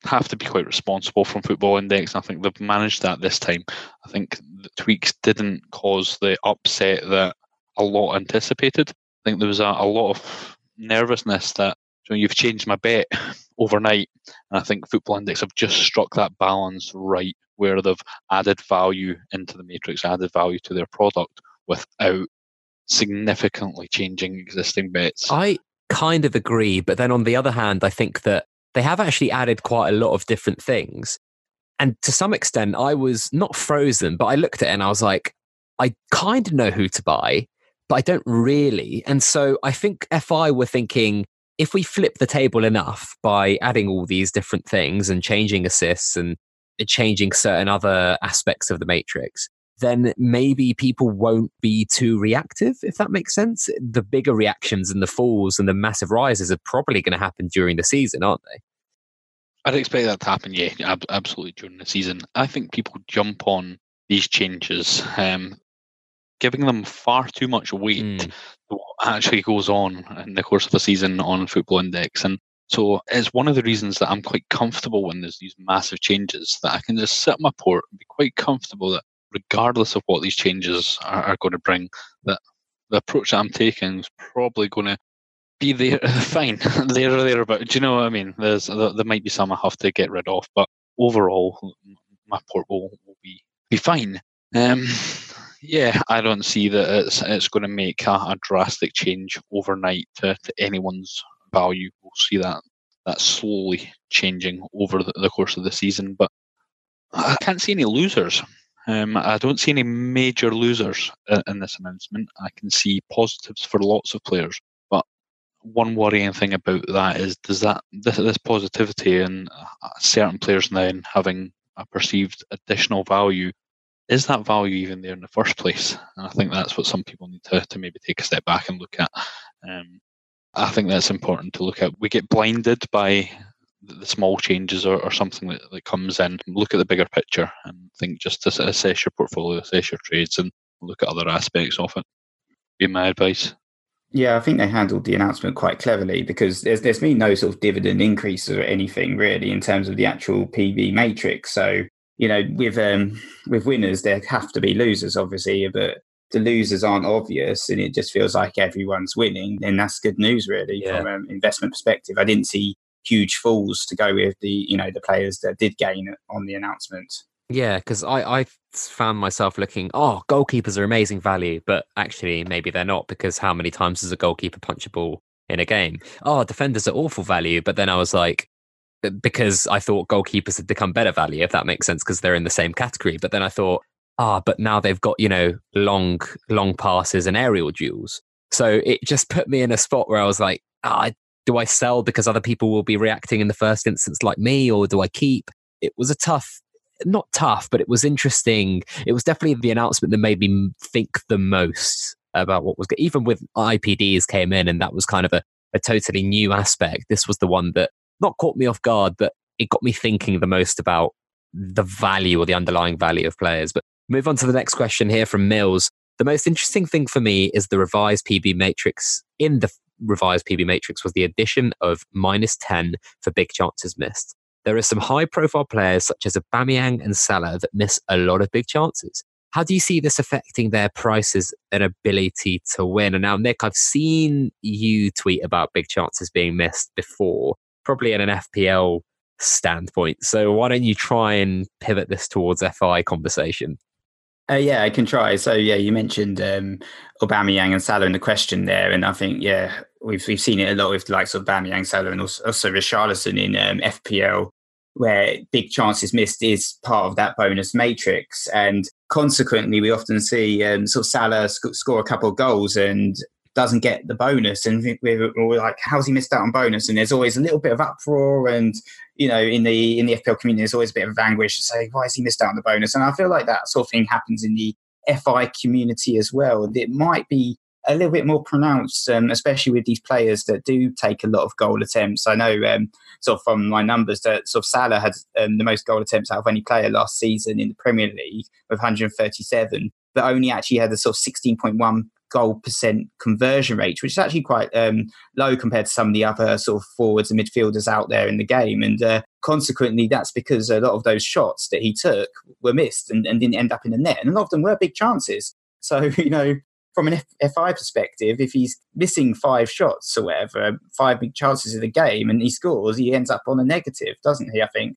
S3: have to be quite responsible from Football Index. I think they've managed that this time. I think the tweaks didn't cause the upset that a lot anticipated. I think there was a, a lot of nervousness that you know, you've changed my bet overnight. And I think Football Index have just struck that balance right where they've added value into the matrix, added value to their product without significantly changing existing bets.
S1: I kind of agree. But then on the other hand, I think that they have actually added quite a lot of different things. And to some extent, I was not frozen, but I looked at it and I was like, I kind of know who to buy, but I don't really. And so I think FI were thinking if we flip the table enough by adding all these different things and changing assists and changing certain other aspects of the matrix, then maybe people won't be too reactive, if that makes sense. The bigger reactions and the falls and the massive rises are probably going to happen during the season, aren't they?
S3: I'd expect that to happen, yeah, ab- absolutely during the season. I think people jump on these changes, um, giving them far too much weight mm. what actually goes on in the course of a season on Football Index. And So it's one of the reasons that I'm quite comfortable when there's these massive changes that I can just sit my port and be quite comfortable that regardless of what these changes are, are going to bring, that the approach that I'm taking is probably going to be there, fine, there or there. But do you know what I mean? There's there might be some I have to get rid of, but overall, my port will, will be be fine. Um, yeah, I don't see that it's it's going to make a, a drastic change overnight to, to anyone's value. We'll see that that slowly changing over the, the course of the season, but I can't see any losers. Um, I don't see any major losers in, in this announcement. I can see positives for lots of players, but one worrying thing about that is does that this, this positivity and uh, certain players now having a perceived additional value is that value even there in the first place? And I think that's what some people need to, to maybe take a step back and look at. Um, I think that's important to look at. We get blinded by the small changes or, or something that, that comes in. Look at the bigger picture and think just to assess your portfolio, assess your trades, and look at other aspects of it. Be my advice.
S2: Yeah, I think they handled the announcement quite cleverly because there's there's been no sort of dividend increases or anything really in terms of the actual PB matrix. So you know, with um, with winners, there have to be losers, obviously, but the losers aren't obvious, and it just feels like everyone's winning. Then that's good news, really, yeah. from an investment perspective. I didn't see huge falls to go with the you know the players that did gain on the announcement.
S1: Yeah, because I I found myself looking, oh, goalkeepers are amazing value, but actually maybe they're not because how many times does a goalkeeper punch a ball in a game? Oh, defenders are awful value, but then I was like, because I thought goalkeepers had become better value, if that makes sense, because they're in the same category. But then I thought, ah, but now they've got, you know, long, long passes and aerial duels. So it just put me in a spot where I was like, ah, do I sell because other people will be reacting in the first instance like me, or do I keep? It was a tough, not tough, but it was interesting. It was definitely the announcement that made me think the most about what was good. Even with IPDs came in, and that was kind of a, a totally new aspect. This was the one that not caught me off guard, but it got me thinking the most about the value or the underlying value of players. But move on to the next question here from Mills. The most interesting thing for me is the revised PB matrix. In the revised PB matrix was the addition of minus 10 for big chances missed. There are some high profile players such as Aubameyang and Salah that miss a lot of big chances. How do you see this affecting their prices and ability to win? And now, Nick, I've seen you tweet about big chances being missed before probably in an FPL standpoint. So why don't you try and pivot this towards FI conversation?
S2: Uh, yeah, I can try. So yeah, you mentioned um, Aubameyang and Salah in the question there, and I think yeah, we've we've seen it a lot with the likes of Aubameyang, Salah, and also, also Richarlison in um, FPL, where big chances missed is part of that bonus matrix, and consequently, we often see um, sort of Salah sc- score a couple of goals, and doesn't get the bonus, and we're, we're, like, how's he missed out on bonus? And there's always a little bit of uproar, and you know, in the in the FPL community, there's always a bit of anguish to say, why has he missed out on the bonus? And I feel like that sort of thing happens in the FI community as well. It might be a little bit more pronounced, um, especially with these players that do take a lot of goal attempts. I know, um, sort of from my numbers, that sort of Salah had um, the most goal attempts out of any player last season in the Premier League with 137, but only actually had a sort of 16.1 goal percent conversion rate, which is actually quite um, low compared to some of the other sort of forwards and midfielders out there in the game. And uh, consequently, that's because a lot of those shots that he took were missed and, and, didn't end up in the net. And a lot of them were big chances. So, you know, from an F- FI perspective, if he's missing five shots or whatever, five big chances in the game and he scores, he ends up on a negative, doesn't he? I think.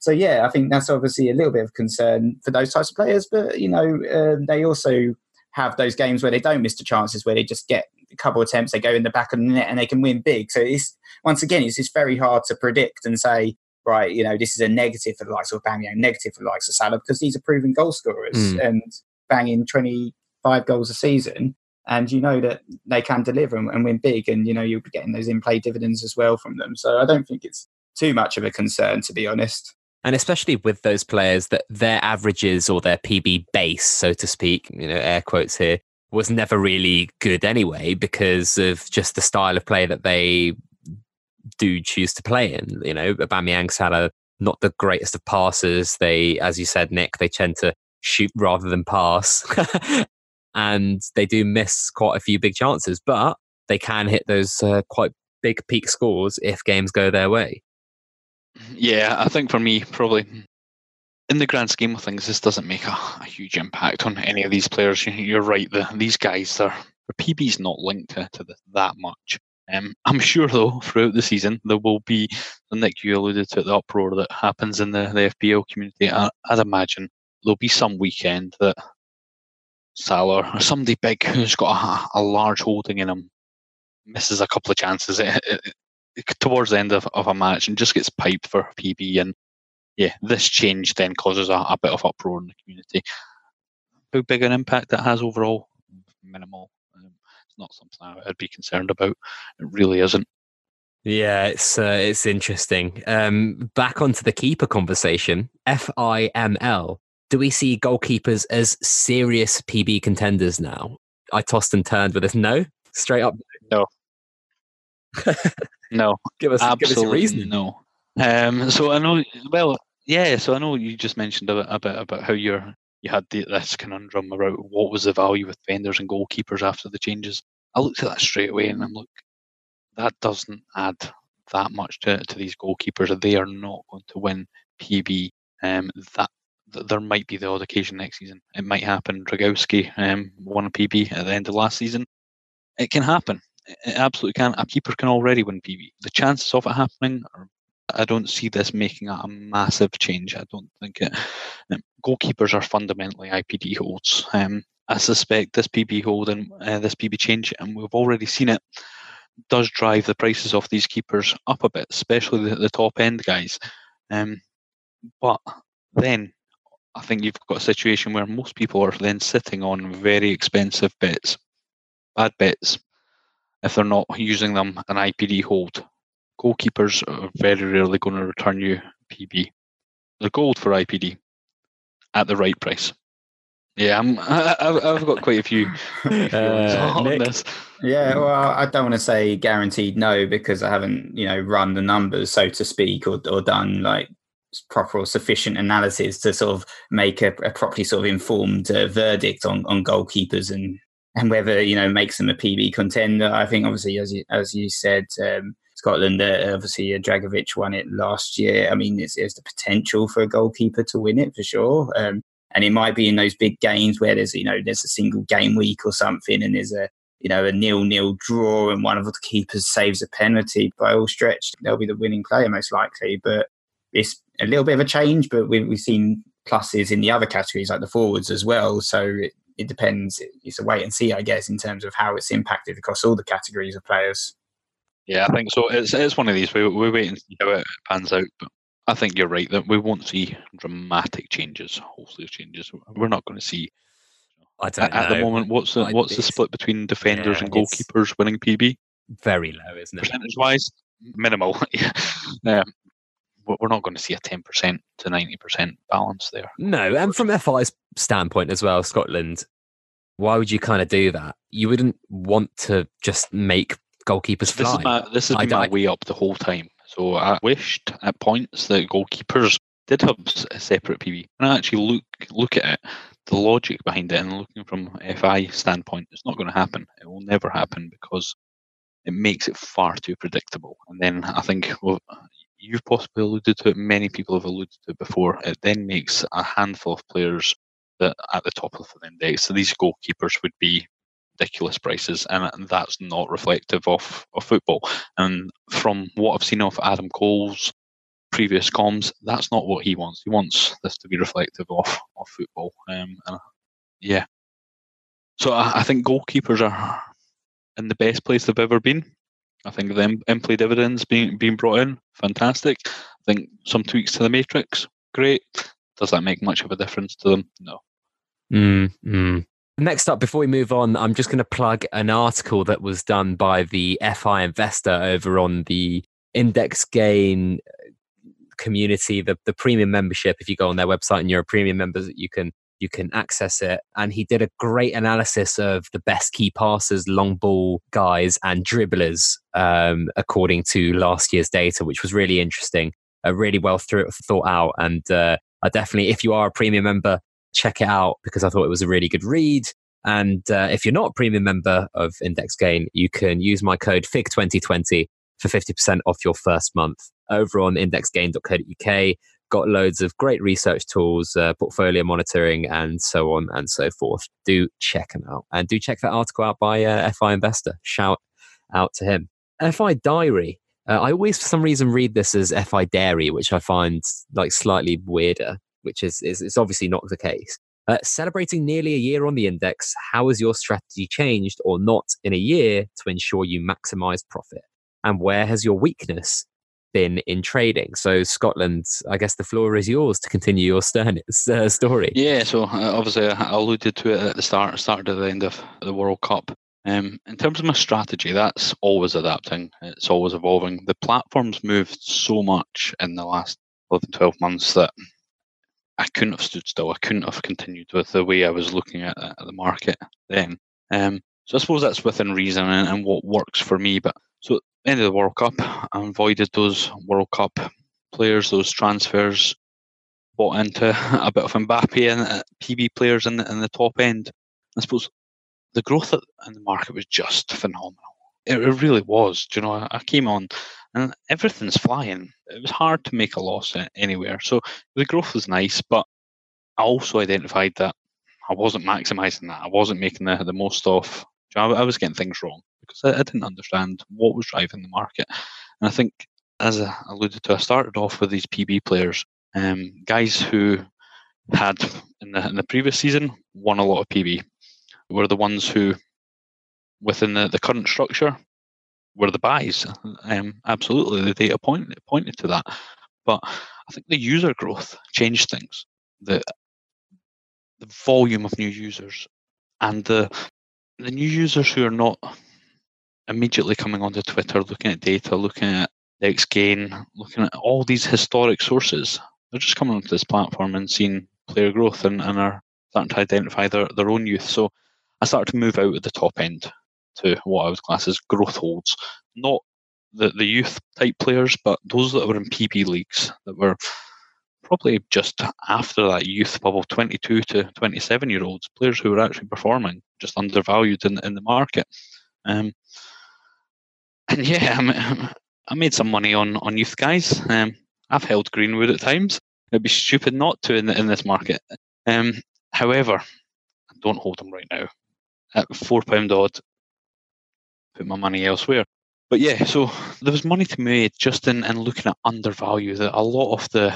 S2: So yeah, I think that's obviously a little bit of concern for those types of players, but you know, uh, they also have those games where they don't miss the chances, where they just get a couple of attempts, they go in the back of the net and they can win big. So it's once again, it's just very hard to predict and say, right, you know, this is a negative for the likes of Aubameyang, negative for the likes of Salah, because these are proven goal scorers mm. and banging 25 goals a season. And you know that they can deliver and, and win big, and you know you'll be getting those in-play dividends as well from them. So I don't think it's too much of a concern, to be honest
S1: and especially with those players that their averages or their PB base, so to speak, you know, air quotes here, was never really good anyway because of just the style of play that they do choose to play in. You know, Aubameyang, Salah, not the greatest of passers. They, as you said, Nick, they tend to shoot rather than pass, and they do miss quite a few big chances, but they can hit those uh, quite big peak scores if games go their way.
S3: Yeah, I think for me, probably in the grand scheme of things, this doesn't make a, a huge impact on any of these players. You're right, the, these guys, their, PB's not linked to, to the, that much. Um, I'm sure, though, throughout the season, there will be, Nick, you alluded to the uproar that happens in the, the FPL community. I, I'd imagine there'll be some weekend that Salah or somebody big who's got a, a large holding in him misses a couple of chances it, it, towards the end of, of a match and just gets piped for PB. And yeah, this change then causes a, a bit of uproar in the community. How big an impact that has overall? Minimal. Um, it's not something I'd be concerned about. It really isn't.
S1: Yeah, it's uh, it's interesting. Um, back onto the keeper conversation. FIML. Do we see goalkeepers as serious PB contenders now? I tossed and turned with this. No, straight up.
S3: No. no.
S1: Give us,
S3: Absolutely
S1: give us a reason.
S3: No. Um, so I know. Well, yeah. So I know you just mentioned a bit, a bit about how you're you had the, this conundrum about what was the value with defenders and goalkeepers after the changes. I looked at that straight away and I'm like, that doesn't add that much to, to these goalkeepers. They are not going to win PB. Um, that there might be the odd occasion next season. It might happen. Dragowski um, won a PB at the end of last season. It can happen. It absolutely can. A keeper can already win PB. The chances of it happening are I don't see this making a massive change. I don't think it. Um, goalkeepers are fundamentally IPD holds. Um, I suspect this PB hold and uh, this PB change, and we've already seen it, does drive the prices of these keepers up a bit, especially the, the top end guys. Um, but then I think you've got a situation where most people are then sitting on very expensive bets, bad bets, if they're not using them an IPD hold. Goalkeepers are very rarely going to return you PB. They're gold for IPD at the right price. Yeah, I'm, I, have got quite a few uh, on this.
S2: Yeah, well, I don't want to say guaranteed no because I haven't, you know, run the numbers, so to speak, or, or done like proper or sufficient analysis to sort of make a, a properly sort of informed uh, verdict on, on goalkeepers and and whether you know makes them a PB contender. I think obviously as you, as you said, um, Scotland uh, obviously uh, Dragovic won it last year. I mean, it's, it's the potential for a goalkeeper to win it for sure. Um, and it might be in those big games where there's you know there's a single game week or something, and there's a you know a nil nil draw, and one of the keepers saves a penalty. By all stretch, they'll be the winning player most likely. But it's a little bit of a change, but we've, we've seen pluses in the other categories like the forwards as well. So it, it depends. It's a wait and see, I guess, in terms of how it's impacted across all the categories of players.
S3: Yeah, I think so. It's, it's one of these. We, we wait and see how it pans out. But I think you're right that we won't see dramatic changes, wholesale changes. We're not going to see.
S1: I don't
S3: at,
S1: know.
S3: the moment, what's the what's the split between defenders
S1: yeah,
S3: and goalkeepers winning PB?
S1: Very low, isn't it?
S3: Percentage wise, minimal. yeah we're not going to see a 10% to 90% balance there.
S1: No, and from FI's standpoint as well, Scotland, why would you kind of do that? You wouldn't want to just make goalkeepers fly.
S3: This, is my, this has been I, my I, way up the whole time. So I wished at points that goalkeepers did have a separate PB. And I actually look look at it, the logic behind it, and looking from FI standpoint, it's not going to happen. It will never happen because it makes it far too predictable. And then I think well, you've possibly alluded to it, many people have alluded to it before. It then makes a handful of players that at the top of the index. So these goalkeepers would be ridiculous prices, and that's not reflective of, of football. And from what I've seen of Adam Cole's previous comms, that's not what he wants. He wants this to be reflective of, of football. Um, and yeah. So I, I think goalkeepers are in the best place they've ever been. I think the in play dividends being being brought in, fantastic. I think some tweaks to the matrix, great. Does that make much of a difference to them? No.
S1: Mm, Next up, before we move on, I'm just going to plug an article that was done by the FI Investor over on the Index Gain community, the, the premium membership. If you go on their website and you're a premium member, you can you can access it. And he did a great analysis of the best key passers, long ball guys, and dribblers um, according to last year's data, which was really interesting, uh, really well thought out. And uh, I definitely, if you are a premium member, check it out because I thought it was a really good read. And uh, if you're not a premium member of Index Gain, you can use my code FIG2020 for 50% off your first month over on indexgain.co.uk. Got loads of great research tools, uh, portfolio monitoring, and so on and so forth. Do check them out. And do check that article out by uh, FI Investor. Shout out to him. FI Diary. Uh, I always, for some reason, read this as FI Dairy, which I find like slightly weirder, which is, is, is obviously not the case. Uh, celebrating nearly a year on the index, how has your strategy changed or not in a year to ensure you maximize profit? And where has your weakness been in trading? So, Scotland, I guess the floor is yours to continue your stern, uh, story.
S3: Yeah, so uh, obviously I alluded to it at the start, started at the end of the World Cup. Um, in terms of my strategy, that's always adapting. It's always evolving. The platform's moved so much in the last 11, 12 months that I couldn't have stood still. I couldn't have continued with the way I was looking at, at the market then. Um, so I suppose that's within reason and, and, what works for me. But so end of the World Cup, I avoided those World Cup players, those transfers, bought into a bit of Mbappe and uh, PB players in the, in the top end. I suppose the growth in the market was just phenomenal. It, it really was. Do you know, I, I came on and everything's flying. It was hard to make a loss anywhere. So the growth was nice, but I also identified that I wasn't maximizing that. I wasn't making the, the most of. I, was getting things wrong because I, didn't understand what was driving the market. And I think, as I alluded to, I started off with these PB players, um, guys who had in the in the previous season won a lot of PB. Were the ones who, within the, the current structure, were the buys. Um, absolutely, the data point, pointed to that. But I think the user growth changed things. The the volume of new users and the the new users who are not immediately coming onto Twitter, looking at data, looking at IndexGain, looking at all these historic sources. They're just coming onto this platform and seeing player growth and, and are starting to identify their, their own youth. So I started to move out at the top end to what I would class as growth holds, not the, the youth type players, but those that were in PB leagues that were probably just after that youth bubble, 22 to 27 year olds, players who were actually performing, just undervalued in, in the market. Um, and yeah, I, I made some money on, on youth guys. Um, I've held Greenwood at times. It'd be stupid not to in, the, in this market. Um, however, I don't hold them right now. At £4 odd, put my money elsewhere. But yeah, so there was money to be made just in, in looking at undervalue. That a lot of the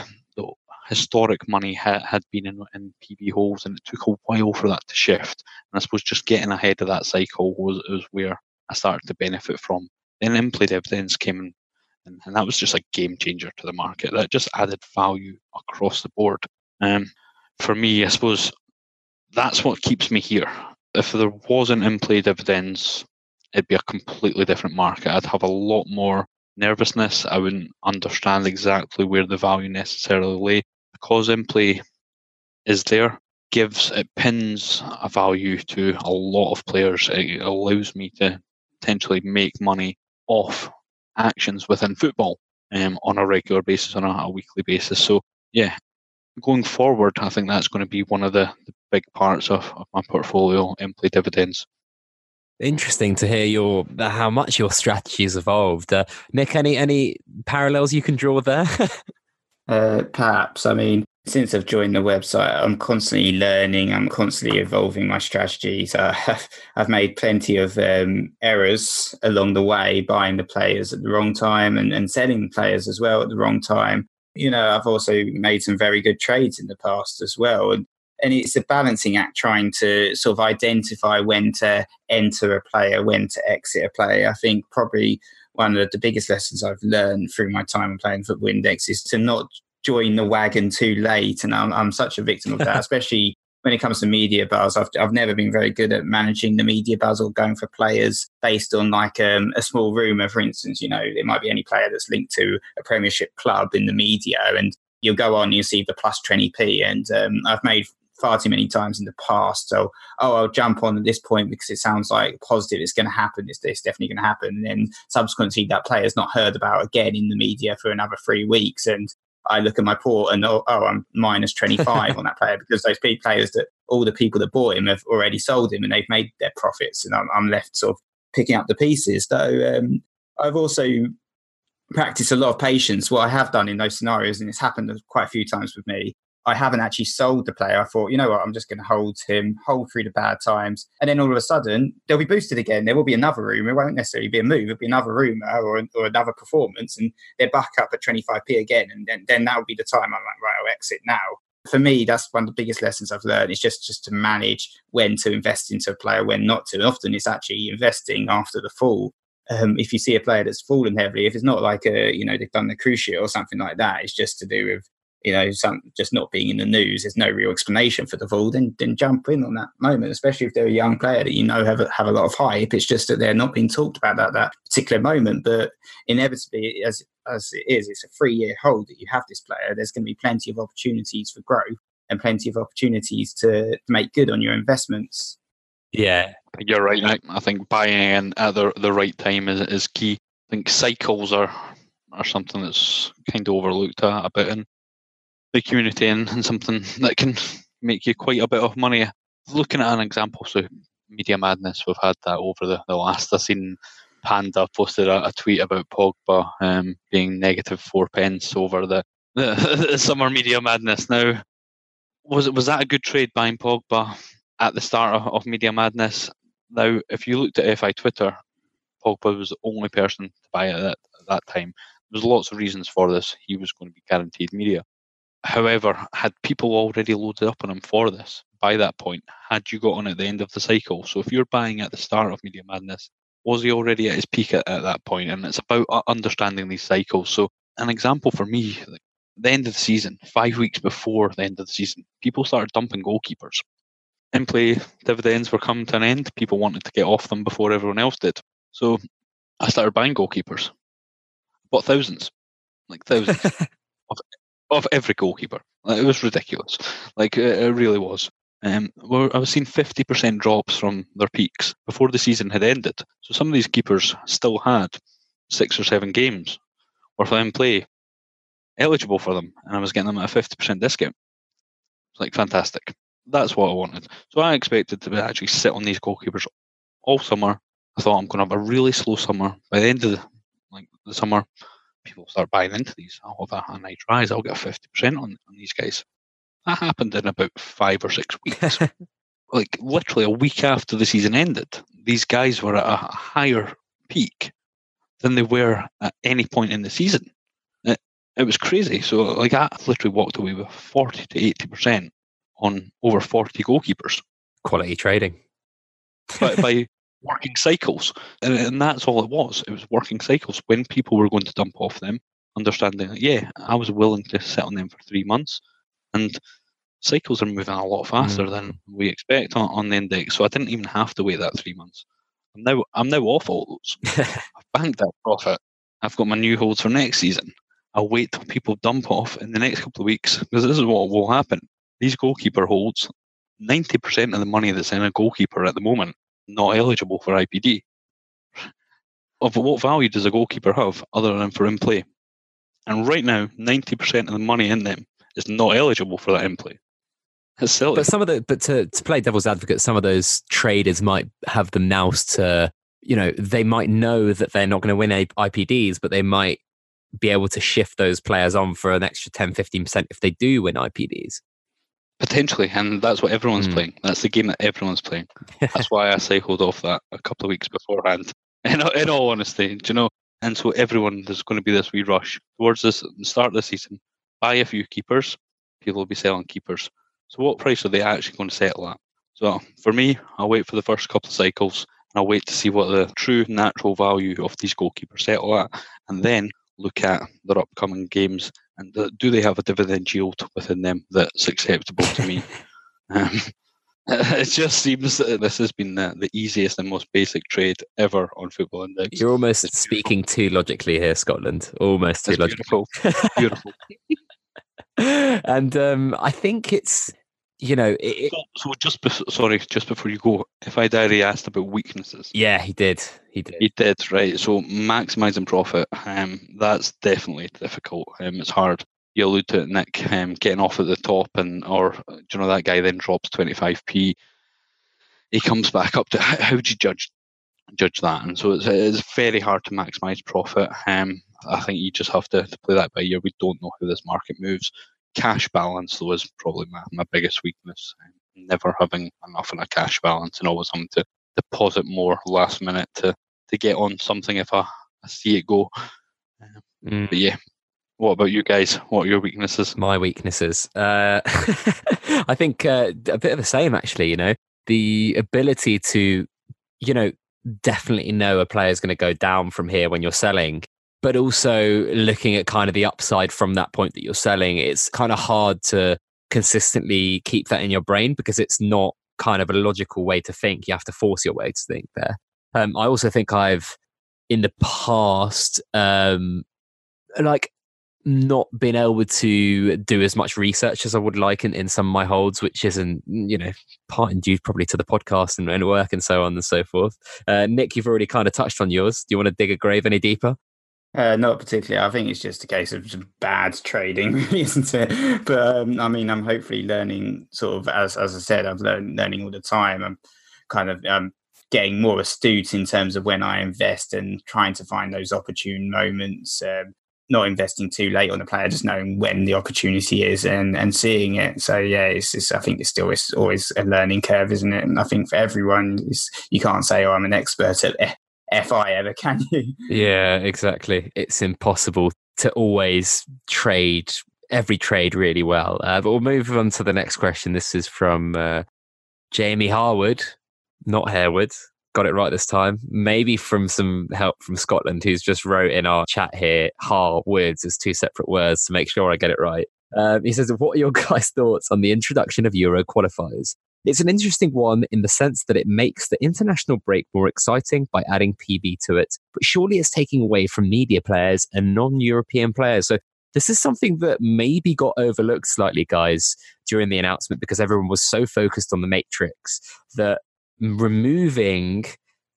S3: historic money ha- had been in, in PB holes, and it took a while for that to shift. And I suppose just getting ahead of that cycle was, was where I started to benefit from. Then in-play dividends came in, and, and that was just a game changer to the market. That just added value across the board. Um, for me, I suppose that's what keeps me here. If there wasn't in-play dividends, it'd be a completely different market. I'd have a lot more nervousness. I wouldn't understand exactly where the value necessarily lay. Because in play is there, gives it pins a value to a lot of players. It allows me to potentially make money off actions within football um, on a regular basis, on a, a, weekly basis. So yeah, going forward, I think that's going to be one of the, the big parts of, of my portfolio in play dividends
S1: interesting to hear your how much your strategy has evolved. Uh, Nick, any any parallels you can draw there?
S2: uh, perhaps. I mean, since I've joined the website, I'm constantly learning. I'm constantly evolving my strategies. Uh, I've made plenty of um, errors along the way, buying the players at the wrong time and, and selling players as well at the wrong time. You know, I've also made some very good trades in the past as well. And and it's a balancing act trying to sort of identify when to enter a player, when to exit a player. I think probably one of the biggest lessons I've learned through my time playing Football Index is to not join the wagon too late. And I'm, I'm such a victim of that, especially when it comes to media buzz. I've, I've never been very good at managing the media buzz or going for players based on like um, a small rumor, for instance. You know, it might be any player that's linked to a Premiership club in the media and you'll go on, you see the plus 20p. And um, I've made far too many times in the past. So, oh, I'll jump on at this point because it sounds like positive. It's going to happen. It's, it's definitely going to happen. And then subsequently, that player's not heard about again in the media for another three weeks. And I look at my port and oh, oh I'm minus 25 on that player because those players that all the people that bought him have already sold him and they've made their profits. And I'm, I'm left sort of picking up the pieces. Though um, I've also practice a lot of patience. What I have done in those scenarios, and it's happened quite a few times with me, I haven't actually sold the player. I thought, you know what, I'm just going to hold him, hold through the bad times. And then all of a sudden, they'll be boosted again. There will be another room. It won't necessarily be a move, it'll be another rumor or, or another performance. And they're back up at 25p again. And then, then that'll be the time I'm like, right, I'll exit now. For me, that's one of the biggest lessons I've learned is just, just to manage when to invest into a player, when not to. And often it's actually investing after the fall. Um, if you see a player that's fallen heavily, if it's not like a, you know, they've done the cruciate or something like that, it's just to do with you know, some just not being in the news, there's no real explanation for the fall, then then jump in on that moment, especially if they're a young player that you know have a, have a lot of hype. It's just that they're not being talked about at that particular moment. But inevitably, as as it is, it's a three year hold that you have this player. There's going to be plenty of opportunities for growth and plenty of opportunities to make good on your investments.
S3: Yeah, you're right, Nick. I think buying in at the the right time is is key. I think cycles are are something that's kind of overlooked a, a bit in the community and, and something that can make you quite a bit of money. Looking at an example, so Media Madness, we've had that over the, the last. I've seen Panda posted a, a tweet about Pogba um, being negative four pence over the, the, the summer Media Madness. Now, was was that a good trade buying Pogba at the start of, of Media Madness? Now, if you looked at FI Twitter, Pogba was the only person to buy it at that, at that time. There's lots of reasons for this. He was going to be guaranteed media. However, had people already loaded up on him for this by that point, had you got on at the end of the cycle? So if you're buying at the start of Media Madness, was he already at his peak at, at that point? And it's about uh, understanding these cycles. So an example for me, like the end of the season, five weeks before the end of the season, people started dumping goalkeepers. In play dividends were coming to an end. People wanted to get off them before everyone else did. So I started buying goalkeepers. Bought thousands, like thousands of of every goalkeeper. It was ridiculous. Like it, really was. Um, I was seeing 50% drops from their peaks before the season had ended. So some of these keepers still had six or seven games worth of in play eligible for them, and I was getting them at a 50% discount. It's like fantastic. That's what I wanted. So I expected to actually sit on these goalkeepers all summer. I thought I'm going to have a really slow summer. By the end of the, like the summer, people start buying into these. Oh, I'll have a, a nice rise. I'll get a 50% on, on these guys. That happened in about five or six weeks. like literally a week after the season ended, these guys were at a higher peak than they were at any point in the season. It, it was crazy. So like I literally walked away with 40 to 80% on over 40 goalkeepers.
S1: Quality trading.
S3: by, by working cycles. And, and that's all it was. It was working cycles. When people were going to dump off them, understanding that, yeah, I was willing to sit on them for three months. And cycles are moving a lot faster mm. than we expect on, on the index. So I didn't even have to wait that three months. I'm now I'm now off all those. I've banked that profit. I've got my new holds for next season. I'll wait till people dump off in the next couple of weeks because this is what will happen. These goalkeeper holds, 90% of the money that's in a goalkeeper at the moment not eligible for IPD. Of what value does a goalkeeper have other than for in play? And right now, 90% of the money in them is not eligible for that in play. It's silly.
S1: But some of the, but to, to play devil's advocate, some of those traders might have the nous to, you know, they might know that they're not going to win IPDs, but they might be able to shift those players on for an extra 10, 15% if they do win IPDs.
S3: Potentially, and that's what everyone's mm. playing. That's the game that everyone's playing. that's why I say hold off that a couple of weeks beforehand. In, in all honesty, do you know? And so everyone, there's going to be this wee rush towards this start of the season. Buy a few keepers. People will be selling keepers. So what price are they actually going to settle at? So for me, I'll wait for the first couple of cycles and I'll wait to see what the true natural value of these goalkeepers settle at, and then look at their upcoming games and do they have a dividend yield within them that's acceptable to me? um, it just seems that this has been the, the, easiest and most basic trade ever on Football Index.
S1: You're almost it's speaking beautiful. too logically here, Scotland. Almost too logical.
S3: Beautiful. beautiful.
S1: and um, I think it's you know. It,
S3: so, so, just be- sorry, just before you go, FI Diary asked about weaknesses.
S1: Yeah, he did. He did.
S3: He did. Right. So maximizing profit. Um, that's definitely difficult. Um, it's hard. You allude to it, Nick. Um, getting off at the top, and or you know that guy then drops twenty five p. He comes back up to how, how do you judge judge that? And so it's, it's very hard to maximize profit. Um, I think you just have to, to play that by ear. We don't know how this market moves. Cash balance, though, is probably my, my biggest weakness. Never having enough in a cash balance and always having to deposit more last minute to, to get on something if I, I see it go. Mm. But yeah, what about you guys? What are your weaknesses?
S1: My weaknesses. Uh, I think uh, a bit of the same, actually. You know, the ability to, you know, definitely know a player is going to go down from here when you're selling, but also looking at kind of the upside from that point that you're selling. It's kind of hard to consistently keep that in your brain because it's not kind of a logical way to think. You have to force your way to think there. Um, I also think I've in the past, um, like not been able to do as much research as I would like in, in some of my holds, which isn't, you know, part and due probably to the podcast and, and work and so on and so forth. Uh, Nick, you've already kind of touched on yours. Do you want to dig a grave any deeper?
S2: Uh, not particularly. I think it's just a case of bad trading, isn't it? But um, I mean, I'm hopefully learning. Sort of as as I said, I'm learn, learning all the time. I'm kind of um, getting more astute in terms of when I invest and trying to find those opportune moments. Um, not investing too late on the player, just knowing when the opportunity is and and seeing it. So yeah, it's, it's I think it's still it's always a learning curve, isn't it? And I think for everyone, you can't say, "Oh, I'm an expert at FI ever," can you?
S1: Yeah, exactly. It's impossible to always trade every trade really well. Uh, but we'll move on to the next question. This is from uh, Jamie Harwood, not Harewood got it right this time. Maybe from some help from Scotland, who's just wrote in our chat here, "har" words as two separate words to make sure I get it right. Um, he says, "What are your guys' thoughts on the introduction of Euro qualifiers?" It's an interesting one in the sense that it makes the international break more exciting by adding PB to it, but surely it's taking away from media players and non-European players. So this is something that maybe got overlooked slightly, guys, during the announcement because everyone was so focused on the matrix that removing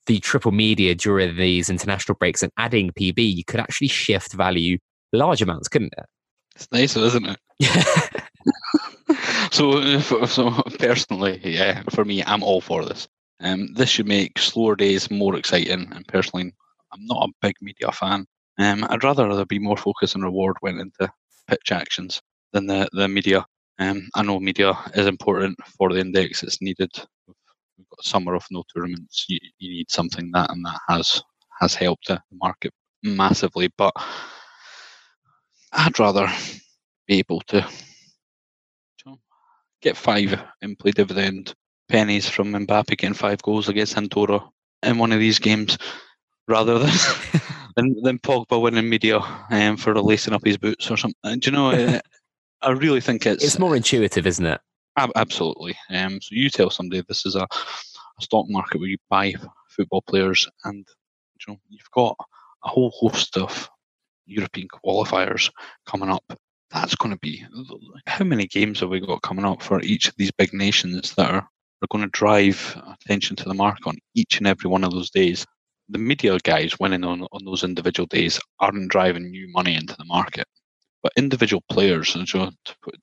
S1: the triple media during these international breaks and adding PB, you could actually shift value large amounts, couldn't it?
S3: It's nicer, isn't it? so, so personally, yeah, for me, I'm all for this. Um, this should make slower days more exciting. And personally, I'm not a big media fan. Um, I'd rather there be more focus and reward went into pitch actions than the the media. Um, I know media is important for the index; it's needed we've got summer of no tournaments. You, you need something that, and that has has helped the market massively. But I'd rather be able to, to get five in play dividend pennies from Mbappe getting five goals against Andorra in one of these games, rather than than, than Pogba winning media um, for lacing up his boots or something. Do you know? I really think it's
S1: it's more intuitive, isn't it?
S3: Absolutely. Um, so you tell somebody this is a, a, stock market where you buy football players, and you know you've got a whole host of European qualifiers coming up. That's going to be how many games have we got coming up for each of these big nations that are, are going to drive attention to the market on each and every one of those days. The media guys winning on, on those individual days aren't driving new money into the market. But individual players, so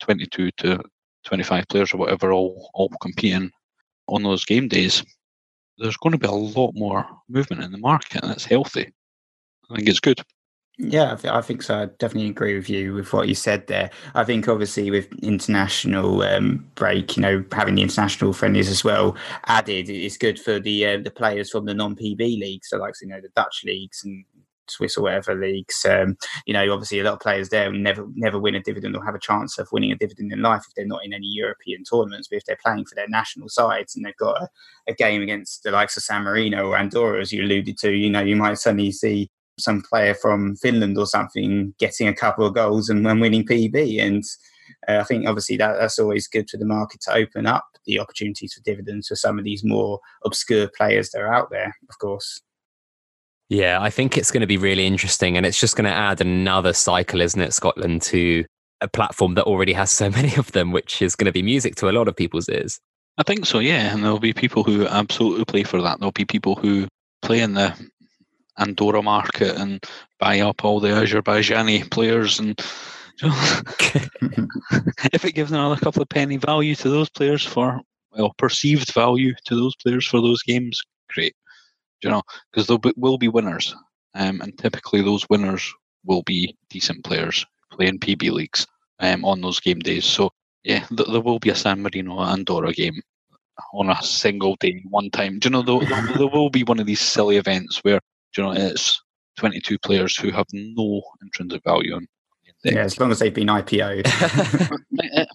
S3: 22 to 25 players or whatever all, all competing on those game days, there's going to be a lot more movement in the market and it's healthy. I think it's good.
S2: Yeah, I, th- I, think so. I definitely agree with you with what you said there. I think obviously with international um, break, you know, having the international friendlies as well added is good for the uh, the players from the non PB leagues, so like you know the Dutch leagues and Swiss or whatever leagues. Um, you know, obviously a lot of players there never never win a dividend or have a chance of winning a dividend in life if they're not in any European tournaments. But if they're playing for their national sides and they've got a, a game against the likes of San Marino or Andorra, as you alluded to, you know, you might suddenly see some player from Finland or something getting a couple of goals and, and winning PB. And uh, I think obviously that, that's always good for the market to open up the opportunities for dividends for some of these more obscure players that are out there, of course.
S1: Yeah, I think it's going to be really interesting. And it's just going to add another cycle, isn't it, Scotland, to a platform that already has so many of them, which is going to be music to a lot of people's ears.
S3: I think so, yeah. And there'll be people who absolutely play for that. There'll be people who play in the Andorra market and buy up all the Azerbaijani players and if it gives another couple of penny value to those players for well perceived value to those players for those games, great you know, because there will be winners, um, and typically those winners will be decent players playing PB leagues um, on those game days. So yeah, th- there will be a San Marino Andorra game on a single day, one time. Do you know there, there will be one of these silly events where you know it's 22 players who have no intrinsic value on.
S2: Yeah, as long as they've been IPO'd.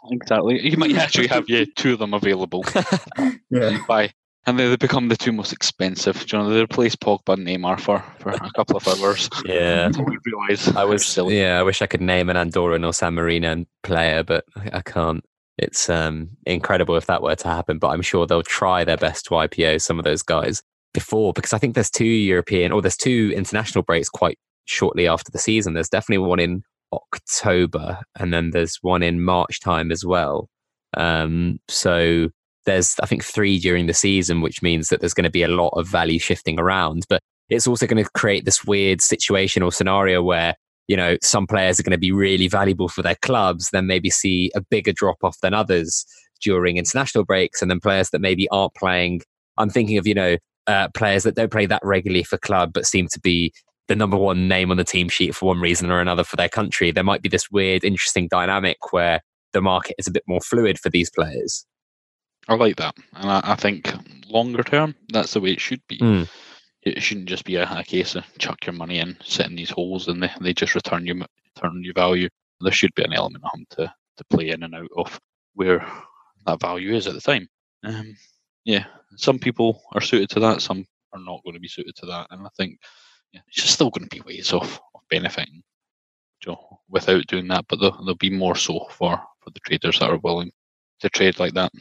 S3: exactly. You might actually have yeah two of them available.
S2: yeah.
S3: By and they, they become the two most expensive. Do you know, they replace Pogba and Neymar for, for a couple of hours.
S1: Yeah.
S3: Until we realise
S1: I was
S3: silly.
S1: yeah. I wish I could name an Andorran or San Marino player, but I, I can't. It's um, incredible if that were to happen, but I'm sure they'll try their best to IPO some of those guys before because I think there's two European or there's two international breaks quite shortly after the season. There's definitely one in October and then there's one in March time as well. Um, so there's I think three during the season, which means that there's going to be a lot of value shifting around. But it's also going to create this weird situation or scenario where you know some players are going to be really valuable for their clubs, then maybe see a bigger drop off than others during international breaks, and then players that maybe aren't playing. I'm thinking of you know uh, players that don't play that regularly for club, but seem to be the number one name on the team sheet for one reason or another for their country. There might be this weird, interesting dynamic where the market is a bit more fluid for these players.
S3: I like that, and I, I think longer term, that's the way it should be.
S1: Mm.
S3: It shouldn't just be a, a, case of chuck your money in, sit in these holes, and they, they just return you return you value. There should be an element of them to, to play in and out of where that value is at the time. Um, yeah, some people are suited to that, some are not going to be suited to that, and I think yeah, it's just still going to be ways of, of benefiting you know, without doing that, but there'll, there'll be more so for, for the traders that are willing to trade like that.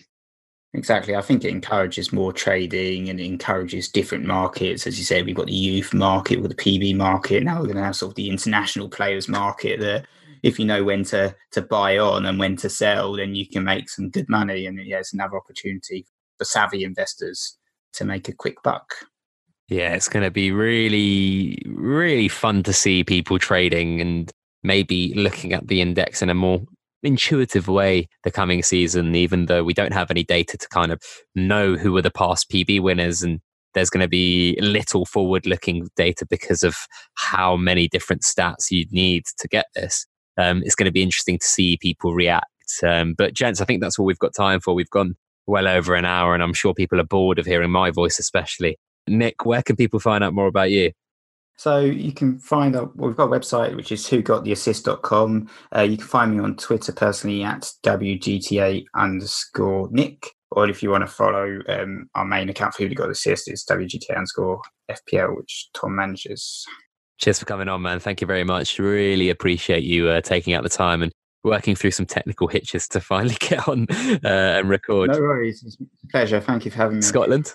S2: Exactly. I think it encourages more trading and it encourages different markets. As you say, we've got the youth market with the PB market. Now we're going to have sort of the international players market that if you know when to to buy on and when to sell, then you can make some good money. And yeah, it's another opportunity for savvy investors to make a quick buck.
S1: Yeah, it's going to be really, really fun to see people trading and maybe looking at the index in a more intuitive way the coming season, even though we don't have any data to kind of know who were the past PB winners. And there's going to be little forward looking data because of how many different stats you'd need to get this. Um, it's going to be interesting to see people react. Um, but, gents, I think that's all we've got time for. We've gone well over an hour, and I'm sure people are bored of hearing my voice, especially. Nick, where can people find out more about you?
S2: So you can find out, well, we've got a website which is who got the assist.com. Uh, you can find me on Twitter personally at WGTA underscore Nick. Or if you want to follow um, our main account for who got the assist, it's WGTA underscore FPL, which Tom manages.
S1: Cheers for coming on, man. Thank you very much. Really appreciate you uh, taking out the time and working through some technical hitches to finally get on uh, and record.
S2: No worries. It's a pleasure. Thank you for having me.
S1: Scotland?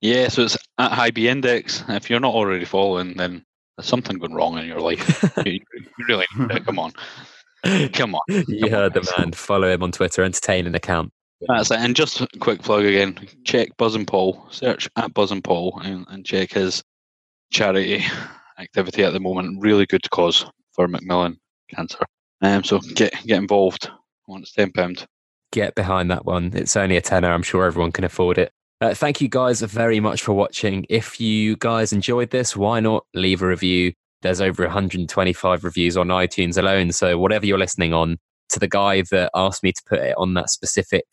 S3: Yeah, so it's at High B Index. If you're not already following, then there's something going wrong in your life. you, you really come on. Come on.
S1: You
S3: Come
S1: heard
S3: on,
S1: the man. Follow him on Twitter, entertaining account.
S3: That's it. And just a quick plug again check Buzzing Paul, search at Buzzing Paul, and, and check his charity activity at the moment. Really good cause for Macmillan cancer. Um, so get get involved. It's ten pound.
S1: Get behind that one. It's only a tenner. I'm sure everyone can afford it. Uh, thank you guys very much for watching. If you guys enjoyed this, why not leave a review? There's over 125 reviews on iTunes alone. So whatever you're listening on, to the guy that asked me to put it on that specific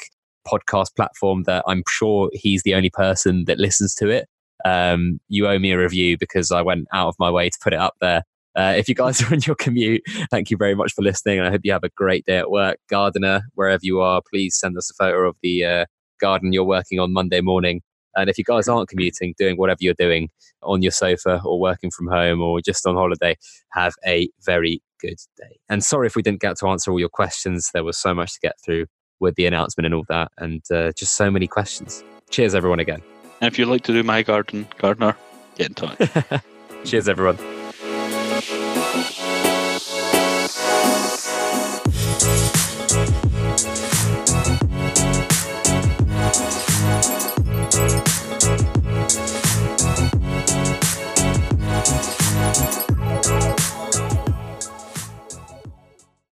S1: podcast platform, that I'm sure he's the only person that listens to it. Um, you owe me a review because I went out of my way to put it up there. Uh, if you guys are on your commute, thank you very much for listening. And I hope you have a great day at work. Gardener, wherever you are, please send us a photo of the uh, garden you're working on Monday morning. And if you guys aren't commuting, doing whatever you're doing on your sofa or working from home or just on holiday, have a very good day. And sorry if we didn't get to answer all your questions. There was so much to get through with the announcement and all that, and uh, just so many questions. Cheers, everyone, again.
S3: And if you'd like to do my garden, gardener, get in touch.
S1: Cheers, everyone.